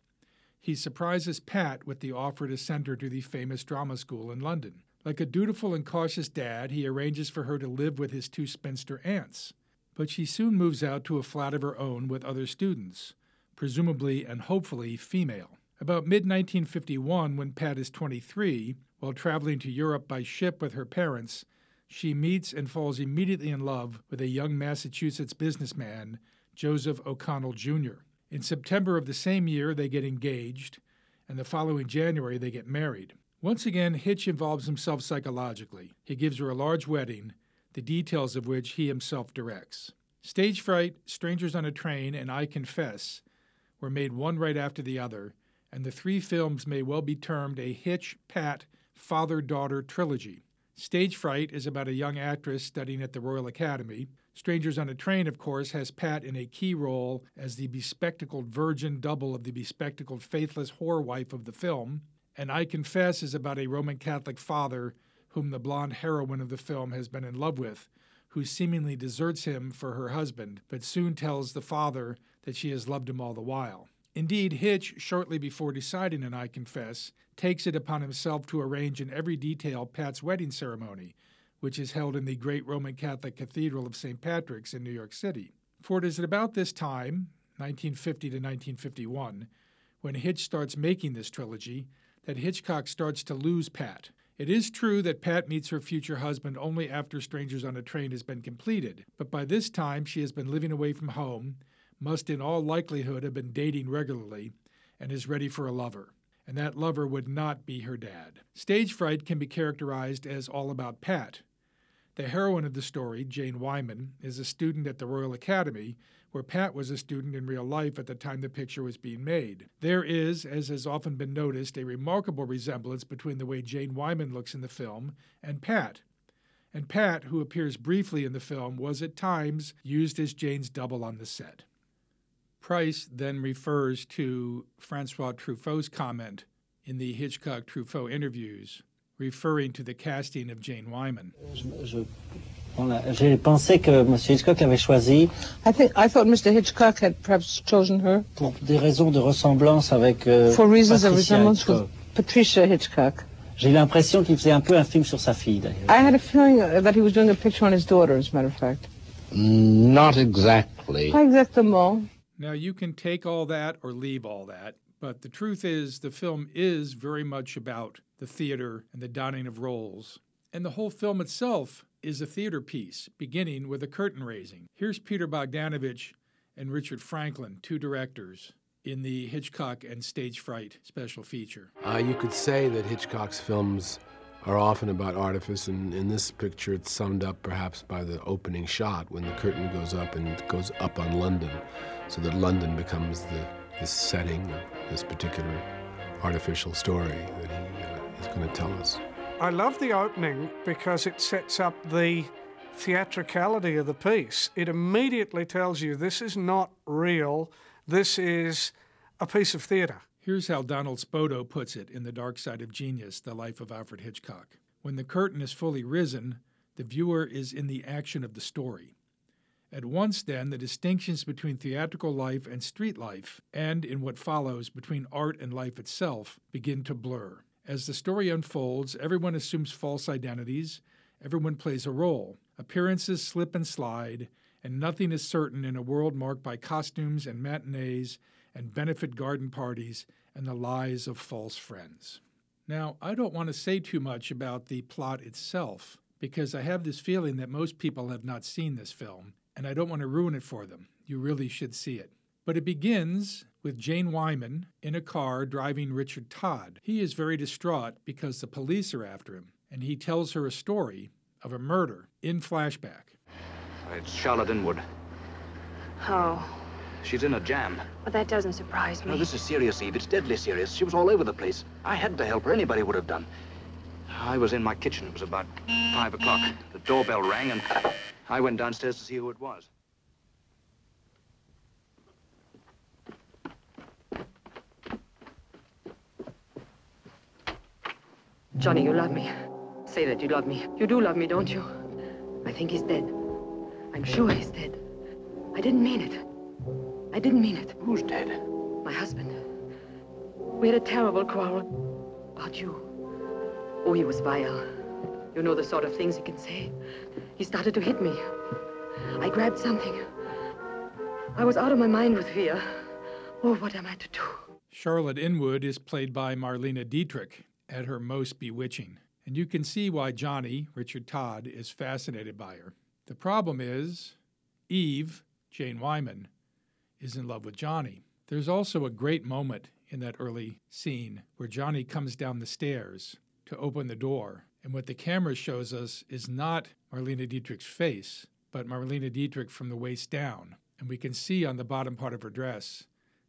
he surprises Pat with the offer to send her to the famous drama school in London. Like a dutiful and cautious dad, he arranges for her to live with his two spinster aunts. But she soon moves out to a flat of her own with other students, presumably and hopefully female. About mid 1951, when Pat is 23, while traveling to Europe by ship with her parents, she meets and falls immediately in love with a young Massachusetts businessman, Joseph O'Connell Jr. In September of the same year, they get engaged, and the following January, they get married. Once again, Hitch involves himself psychologically. He gives her a large wedding, the details of which he himself directs. Stage Fright, Strangers on a Train, and I Confess were made one right after the other, and the three films may well be termed a Hitch Pat father daughter trilogy. Stage Fright is about a young actress studying at the Royal Academy. Strangers on a Train, of course, has Pat in a key role as the bespectacled virgin double of the bespectacled faithless whore wife of the film. And I Confess is about a Roman Catholic father whom the blonde heroine of the film has been in love with, who seemingly deserts him for her husband, but soon tells the father that she has loved him all the while. Indeed, Hitch, shortly before deciding on I Confess, takes it upon himself to arrange in every detail Pat's wedding ceremony, which is held in the great Roman Catholic Cathedral of St. Patrick's in New York City. For it is at about this time, 1950 to 1951, when Hitch starts making this trilogy, that Hitchcock starts to lose Pat. It is true that Pat meets her future husband only after Strangers on a Train has been completed, but by this time she has been living away from home, must in all likelihood have been dating regularly, and is ready for a lover. And that lover would not be her dad. Stage fright can be characterized as all about Pat. The heroine of the story, Jane Wyman, is a student at the Royal Academy where Pat was a student in real life at the time the picture was being made. There is, as has often been noticed, a remarkable resemblance between the way Jane Wyman looks in the film and Pat. And Pat, who appears briefly in the film, was at times used as Jane's double on the set. Price then refers to Francois Truffaut's comment in the Hitchcock Truffaut interviews, referring to the casting of Jane Wyman. J'ai pensé que M. Hitchcock l'avait choisi. I think I thought Mr. Hitchcock had perhaps chosen her pour des raisons de ressemblance avec euh, for reasons of Patricia resemblance Hitchcock. with Patricia Hitchcock. J'ai l'impression qu'il faisait un peu un film sur sa fille d'ailleurs. I had a feeling uh, that he was doing a picture on his daughter, as a matter of fact. Not exactly. Pas exactement. Now, you can take all that or leave all that, but the truth is, the film is very much about the theater and the donning of roles. And the whole film itself is a theater piece, beginning with a curtain raising. Here's Peter Bogdanovich and Richard Franklin, two directors, in the Hitchcock and Stage Fright special feature. Uh, you could say that Hitchcock's films are often about artifice, and in this picture, it's summed up perhaps by the opening shot when the curtain goes up and it goes up on London, so that London becomes the, the setting of this particular artificial story that he uh, is going to tell us. I love the opening because it sets up the theatricality of the piece. It immediately tells you this is not real, this is a piece of theater. Here's how Donald Spoto puts it in The Dark Side of Genius The Life of Alfred Hitchcock. When the curtain is fully risen, the viewer is in the action of the story. At once, then, the distinctions between theatrical life and street life, and in what follows between art and life itself, begin to blur. As the story unfolds, everyone assumes false identities, everyone plays a role. Appearances slip and slide, and nothing is certain in a world marked by costumes and matinees and benefit garden parties and the lies of false friends. Now, I don't want to say too much about the plot itself because I have this feeling that most people have not seen this film, and I don't want to ruin it for them. You really should see it. But it begins with Jane Wyman in a car driving Richard Todd. He is very distraught because the police are after him, and he tells her a story of a murder in flashback. It's Charlotte Inwood. Oh, She's in a jam. but that doesn't surprise me. No, this is serious, Eve. It's deadly serious. She was all over the place. I had to help her. Anybody would have done. I was in my kitchen. It was about five o'clock. The doorbell rang, and I went downstairs to see who it was. Johnny, you love me. Say that you love me. You do love me, don't you? I think he's dead. I'm sure he's dead. I didn't mean it. I didn't mean it. Who's dead? My husband. We had a terrible quarrel about you. Oh, he was vile. You know the sort of things he can say. He started to hit me. I grabbed something. I was out of my mind with fear. Oh, what am I to do? Charlotte Inwood is played by Marlene Dietrich at her most bewitching, and you can see why Johnny, Richard Todd, is fascinated by her. The problem is, Eve, Jane Wyman, is in love with Johnny. There's also a great moment in that early scene where Johnny comes down the stairs to open the door, and what the camera shows us is not Marlene Dietrich's face, but Marlene Dietrich from the waist down, and we can see on the bottom part of her dress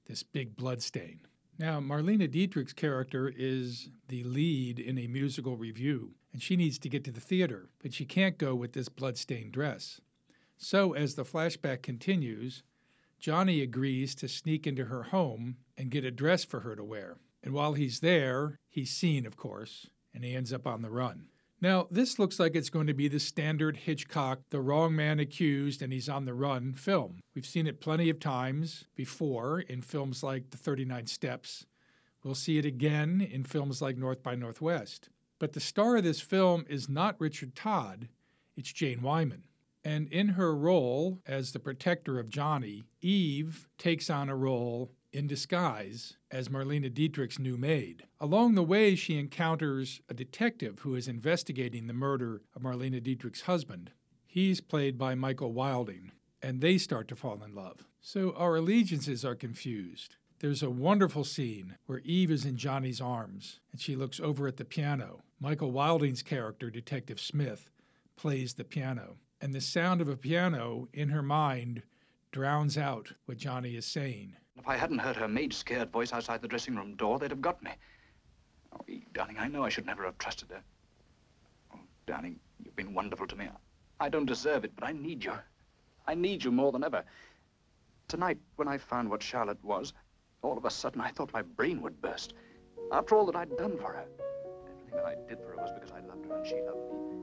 this big blood stain. Now, Marlene Dietrich's character is the lead in a musical review, and she needs to get to the theater, but she can't go with this bloodstained dress. So, as the flashback continues, Johnny agrees to sneak into her home and get a dress for her to wear. And while he's there, he's seen, of course, and he ends up on the run. Now, this looks like it's going to be the standard Hitchcock, the wrong man accused and he's on the run film. We've seen it plenty of times before in films like The 39 Steps. We'll see it again in films like North by Northwest. But the star of this film is not Richard Todd, it's Jane Wyman. And in her role as the protector of Johnny, Eve takes on a role in disguise as Marlene Dietrich's new maid. Along the way, she encounters a detective who is investigating the murder of Marlene Dietrich's husband. He's played by Michael Wilding, and they start to fall in love. So our allegiances are confused. There's a wonderful scene where Eve is in Johnny's arms and she looks over at the piano. Michael Wilding's character, Detective Smith, plays the piano. And the sound of a piano in her mind drowns out what Johnny is saying. If I hadn't heard her maid's scared voice outside the dressing room door, they'd have got me. Oh, darling, I know I should never have trusted her. Oh, darling, you've been wonderful to me. I don't deserve it, but I need you. I need you more than ever. Tonight, when I found what Charlotte was, all of a sudden I thought my brain would burst. After all that I'd done for her. Everything that I did for her was because I loved her and she loved me.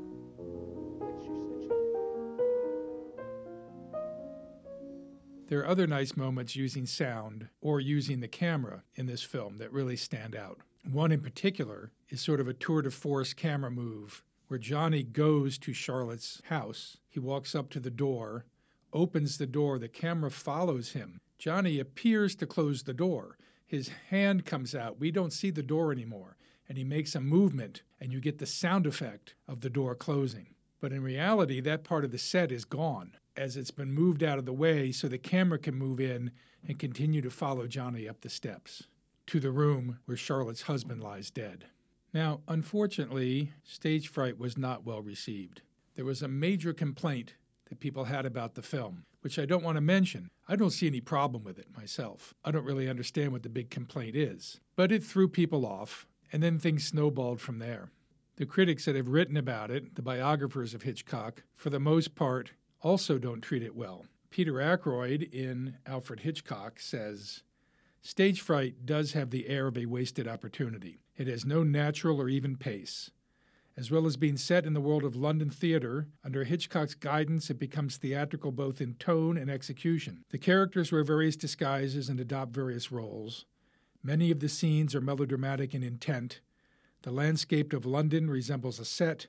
There are other nice moments using sound or using the camera in this film that really stand out. One in particular is sort of a tour de force camera move where Johnny goes to Charlotte's house. He walks up to the door, opens the door, the camera follows him. Johnny appears to close the door. His hand comes out. We don't see the door anymore. And he makes a movement, and you get the sound effect of the door closing. But in reality, that part of the set is gone as it's been moved out of the way so the camera can move in and continue to follow Johnny up the steps to the room where Charlotte's husband lies dead. Now, unfortunately, stage fright was not well received. There was a major complaint that people had about the film, which I don't want to mention. I don't see any problem with it myself. I don't really understand what the big complaint is. But it threw people off, and then things snowballed from there. The critics that have written about it, the biographers of Hitchcock, for the most part, also don't treat it well. Peter Ackroyd in Alfred Hitchcock says, Stage fright does have the air of a wasted opportunity. It has no natural or even pace. As well as being set in the world of London theater, under Hitchcock's guidance, it becomes theatrical both in tone and execution. The characters wear various disguises and adopt various roles. Many of the scenes are melodramatic in intent. The landscape of London resembles a set,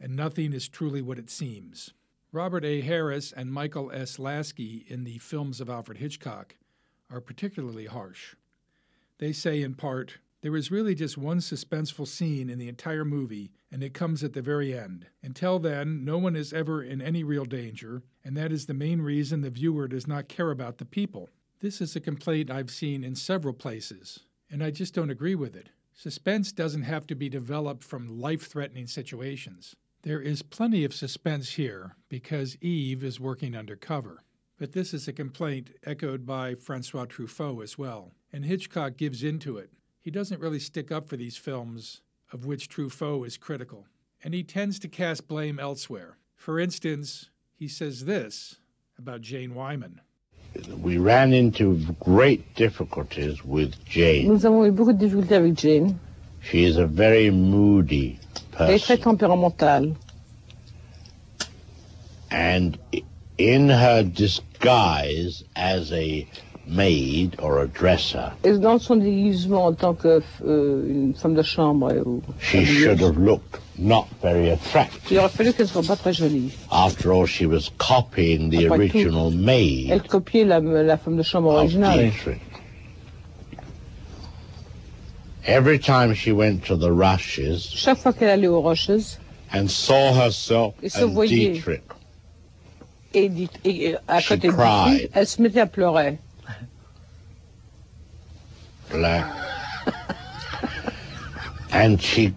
and nothing is truly what it seems. Robert A. Harris and Michael S. Lasky in the films of Alfred Hitchcock are particularly harsh. They say, in part, there is really just one suspenseful scene in the entire movie, and it comes at the very end. Until then, no one is ever in any real danger, and that is the main reason the viewer does not care about the people. This is a complaint I've seen in several places, and I just don't agree with it. Suspense doesn't have to be developed from life threatening situations. There is plenty of suspense here because Eve is working undercover. But this is a complaint echoed by Francois Truffaut as well, and Hitchcock gives into it. He doesn't really stick up for these films, of which Truffaut is critical, and he tends to cast blame elsewhere. For instance, he says this about Jane Wyman. We ran into great difficulties with Jane. Nous avons eu beaucoup de difficultés avec Jane. She is a very moody Elle est très tempéramentale. And in her disguise as a maid or a dresser, dans son déguisement en tant que euh, une femme de chambre, ou she uh, should have looked not very attractive. il aurait fallu qu'elle soit pas très jolie. After all, she was copying the Après tout, original maid Elle copiait la, la femme de chambre originale. Every time she went to the rushes Chaque fois qu'elle allait aux rocheuses and saw herself Et se voyait. Dietrich, et, dit- et, et à She côté de elle se mettait à pleurer. Black, and she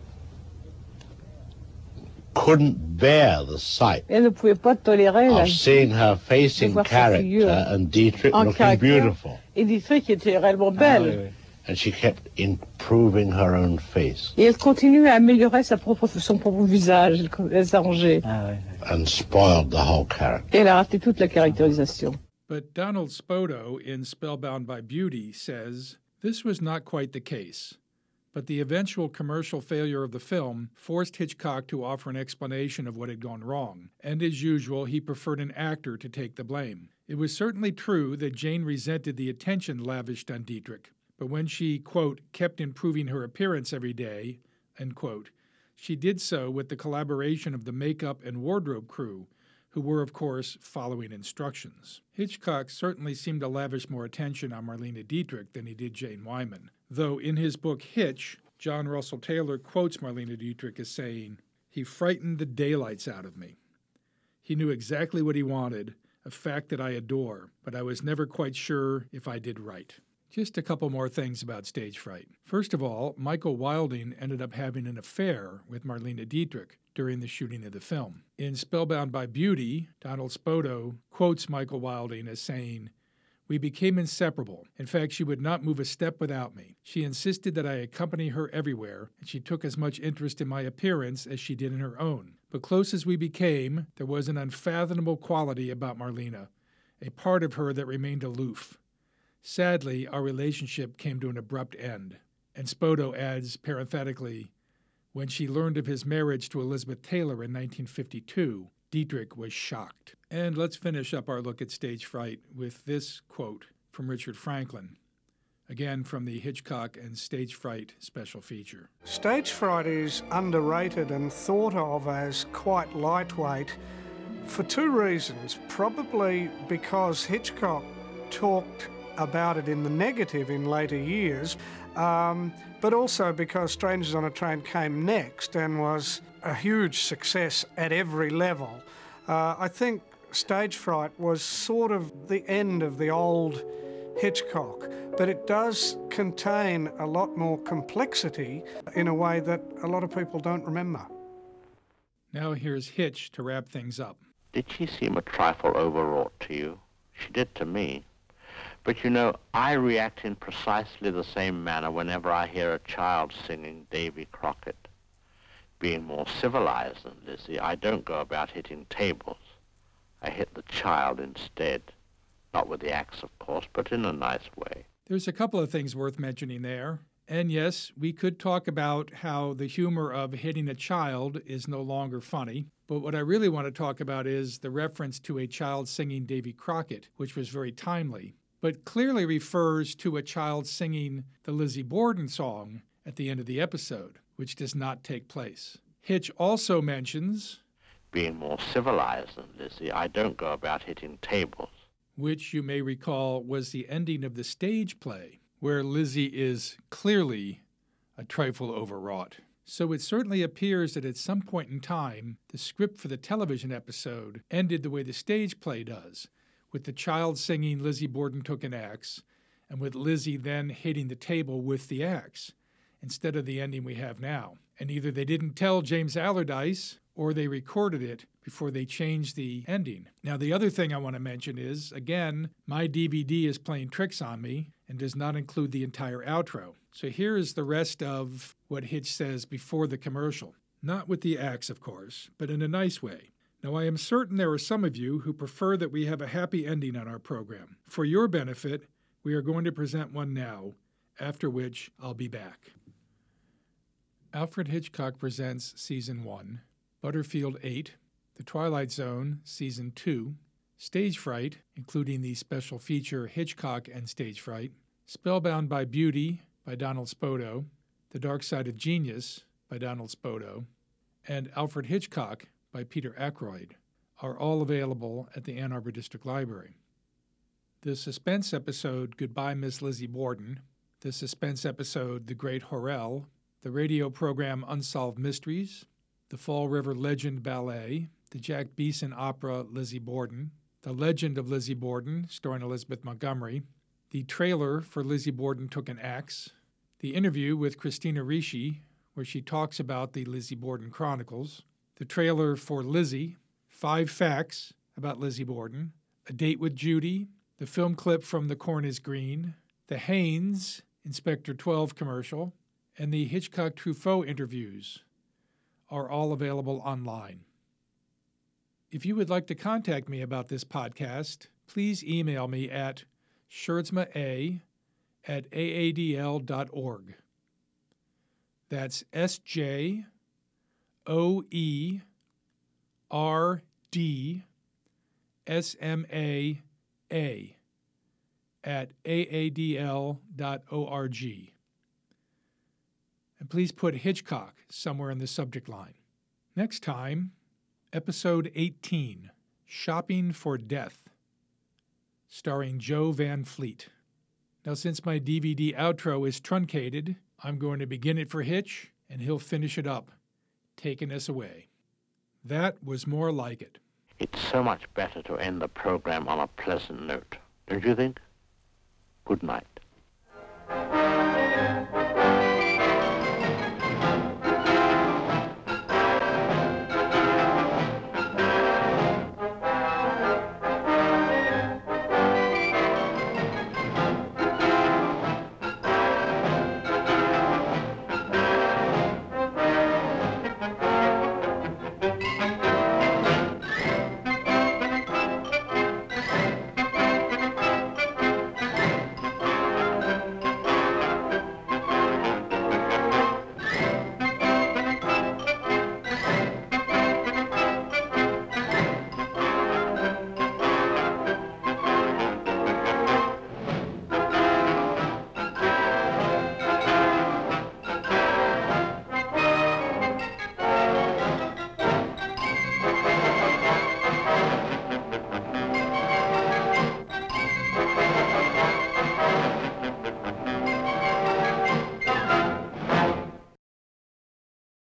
couldn't bear the sight Elle ne pouvait pas tolérer la of seeing her face de in voir sa character figure and Dietrich en looking caractère. beautiful. Et Dietrich était réellement belle. And she kept improving her own face Et elle continuait à améliorer sa propre, son propre visage. Elle, elle s'arrangeait. and spoiled the whole character. Et elle a raté toute la caractérisation. But Donald Spoto in Spellbound by Beauty says this was not quite the case. But the eventual commercial failure of the film forced Hitchcock to offer an explanation of what had gone wrong, and as usual, he preferred an actor to take the blame. It was certainly true that Jane resented the attention lavished on Dietrich, but when she, quote, kept improving her appearance every day, she did so with the collaboration of the makeup and wardrobe crew, who were, of course, following instructions. Hitchcock certainly seemed to lavish more attention on Marlene Dietrich than he did Jane Wyman, though in his book Hitch, John Russell Taylor quotes Marlene Dietrich as saying, He frightened the daylights out of me. He knew exactly what he wanted, a fact that I adore, but I was never quite sure if I did right. Just a couple more things about stage fright. First of all, Michael Wilding ended up having an affair with Marlene Dietrich during the shooting of the film. In Spellbound by Beauty, Donald Spoto quotes Michael Wilding as saying, we became inseparable. In fact, she would not move a step without me. She insisted that I accompany her everywhere, and she took as much interest in my appearance as she did in her own. But close as we became, there was an unfathomable quality about Marlene, a part of her that remained aloof. Sadly, our relationship came to an abrupt end. And Spoto adds parenthetically, when she learned of his marriage to Elizabeth Taylor in 1952, Dietrich was shocked. And let's finish up our look at stage fright with this quote from Richard Franklin, again from the Hitchcock and Stage Fright special feature. Stage fright is underrated and thought of as quite lightweight for two reasons. Probably because Hitchcock talked about it in the negative in later years, um, but also because Strangers on a Train came next and was a huge success at every level. Uh, I think Stage Fright was sort of the end of the old Hitchcock, but it does contain a lot more complexity in a way that a lot of people don't remember. Now here's Hitch to wrap things up. Did she seem a trifle overwrought to you? She did to me. But you know, I react in precisely the same manner whenever I hear a child singing Davy Crockett. Being more civilized than Lizzie, I don't go about hitting tables. I hit the child instead. Not with the axe, of course, but in a nice way. There's a couple of things worth mentioning there. And yes, we could talk about how the humor of hitting a child is no longer funny. But what I really want to talk about is the reference to a child singing Davy Crockett, which was very timely, but clearly refers to a child singing the Lizzie Borden song at the end of the episode, which does not take place. Hitch also mentions Being more civilized than Lizzie, I don't go about hitting tables. which you may recall was the ending of the stage play, where Lizzie is clearly a trifle overwrought. So it certainly appears that at some point in time, the script for the television episode ended the way the stage play does, with the child singing Lizzie Borden took an axe, and with Lizzie then hitting the table with the axe, instead of the ending we have now. And either they didn't tell James Allardice or they recorded it before they changed the ending. Now, the other thing I want to mention is again, my DVD is playing tricks on me and does not include the entire outro. So here is the rest of what Hitch says before the commercial. Not with the axe, of course, but in a nice way. Now, I am certain there are some of you who prefer that we have a happy ending on our program. For your benefit, we are going to present one now, after which I'll be back. Alfred Hitchcock presents Season 1, Butterfield 8, The Twilight Zone, Season 2, Stage Fright, including the special feature Hitchcock and Stage Fright, Spellbound by Beauty by Donald Spoto, The Dark Side of Genius by Donald Spoto, and Alfred Hitchcock by Peter Ackroyd are all available at the Ann Arbor District Library. The suspense episode Goodbye Miss Lizzie Borden, the suspense episode The Great Horrell, the radio program Unsolved Mysteries, the Fall River Legend Ballet, the Jack Beeson opera Lizzie Borden, The Legend of Lizzie Borden, starring Elizabeth Montgomery, the trailer for Lizzie Borden Took an Axe, the interview with Christina Ricci, where she talks about the Lizzie Borden Chronicles, the trailer for Lizzie, Five Facts About Lizzie Borden, A Date with Judy, the film clip from The Corn is Green, the Haynes Inspector 12 commercial, and the Hitchcock Truffaut interviews are all available online. If you would like to contact me about this podcast, please email me at sjoerdsmaa at aadl.org. That's S J O E R D S M A A at aadl.org. And please put Hitchcock somewhere in the subject line. Next time, Episode 18 Shopping for Death, starring Jo Van Fleet. Now, since my DVD outro is truncated, I'm going to begin it for Hitch, and he'll finish it up, taking us away. That was more like it. It's so much better to end the program on a pleasant note, don't you think? Good night.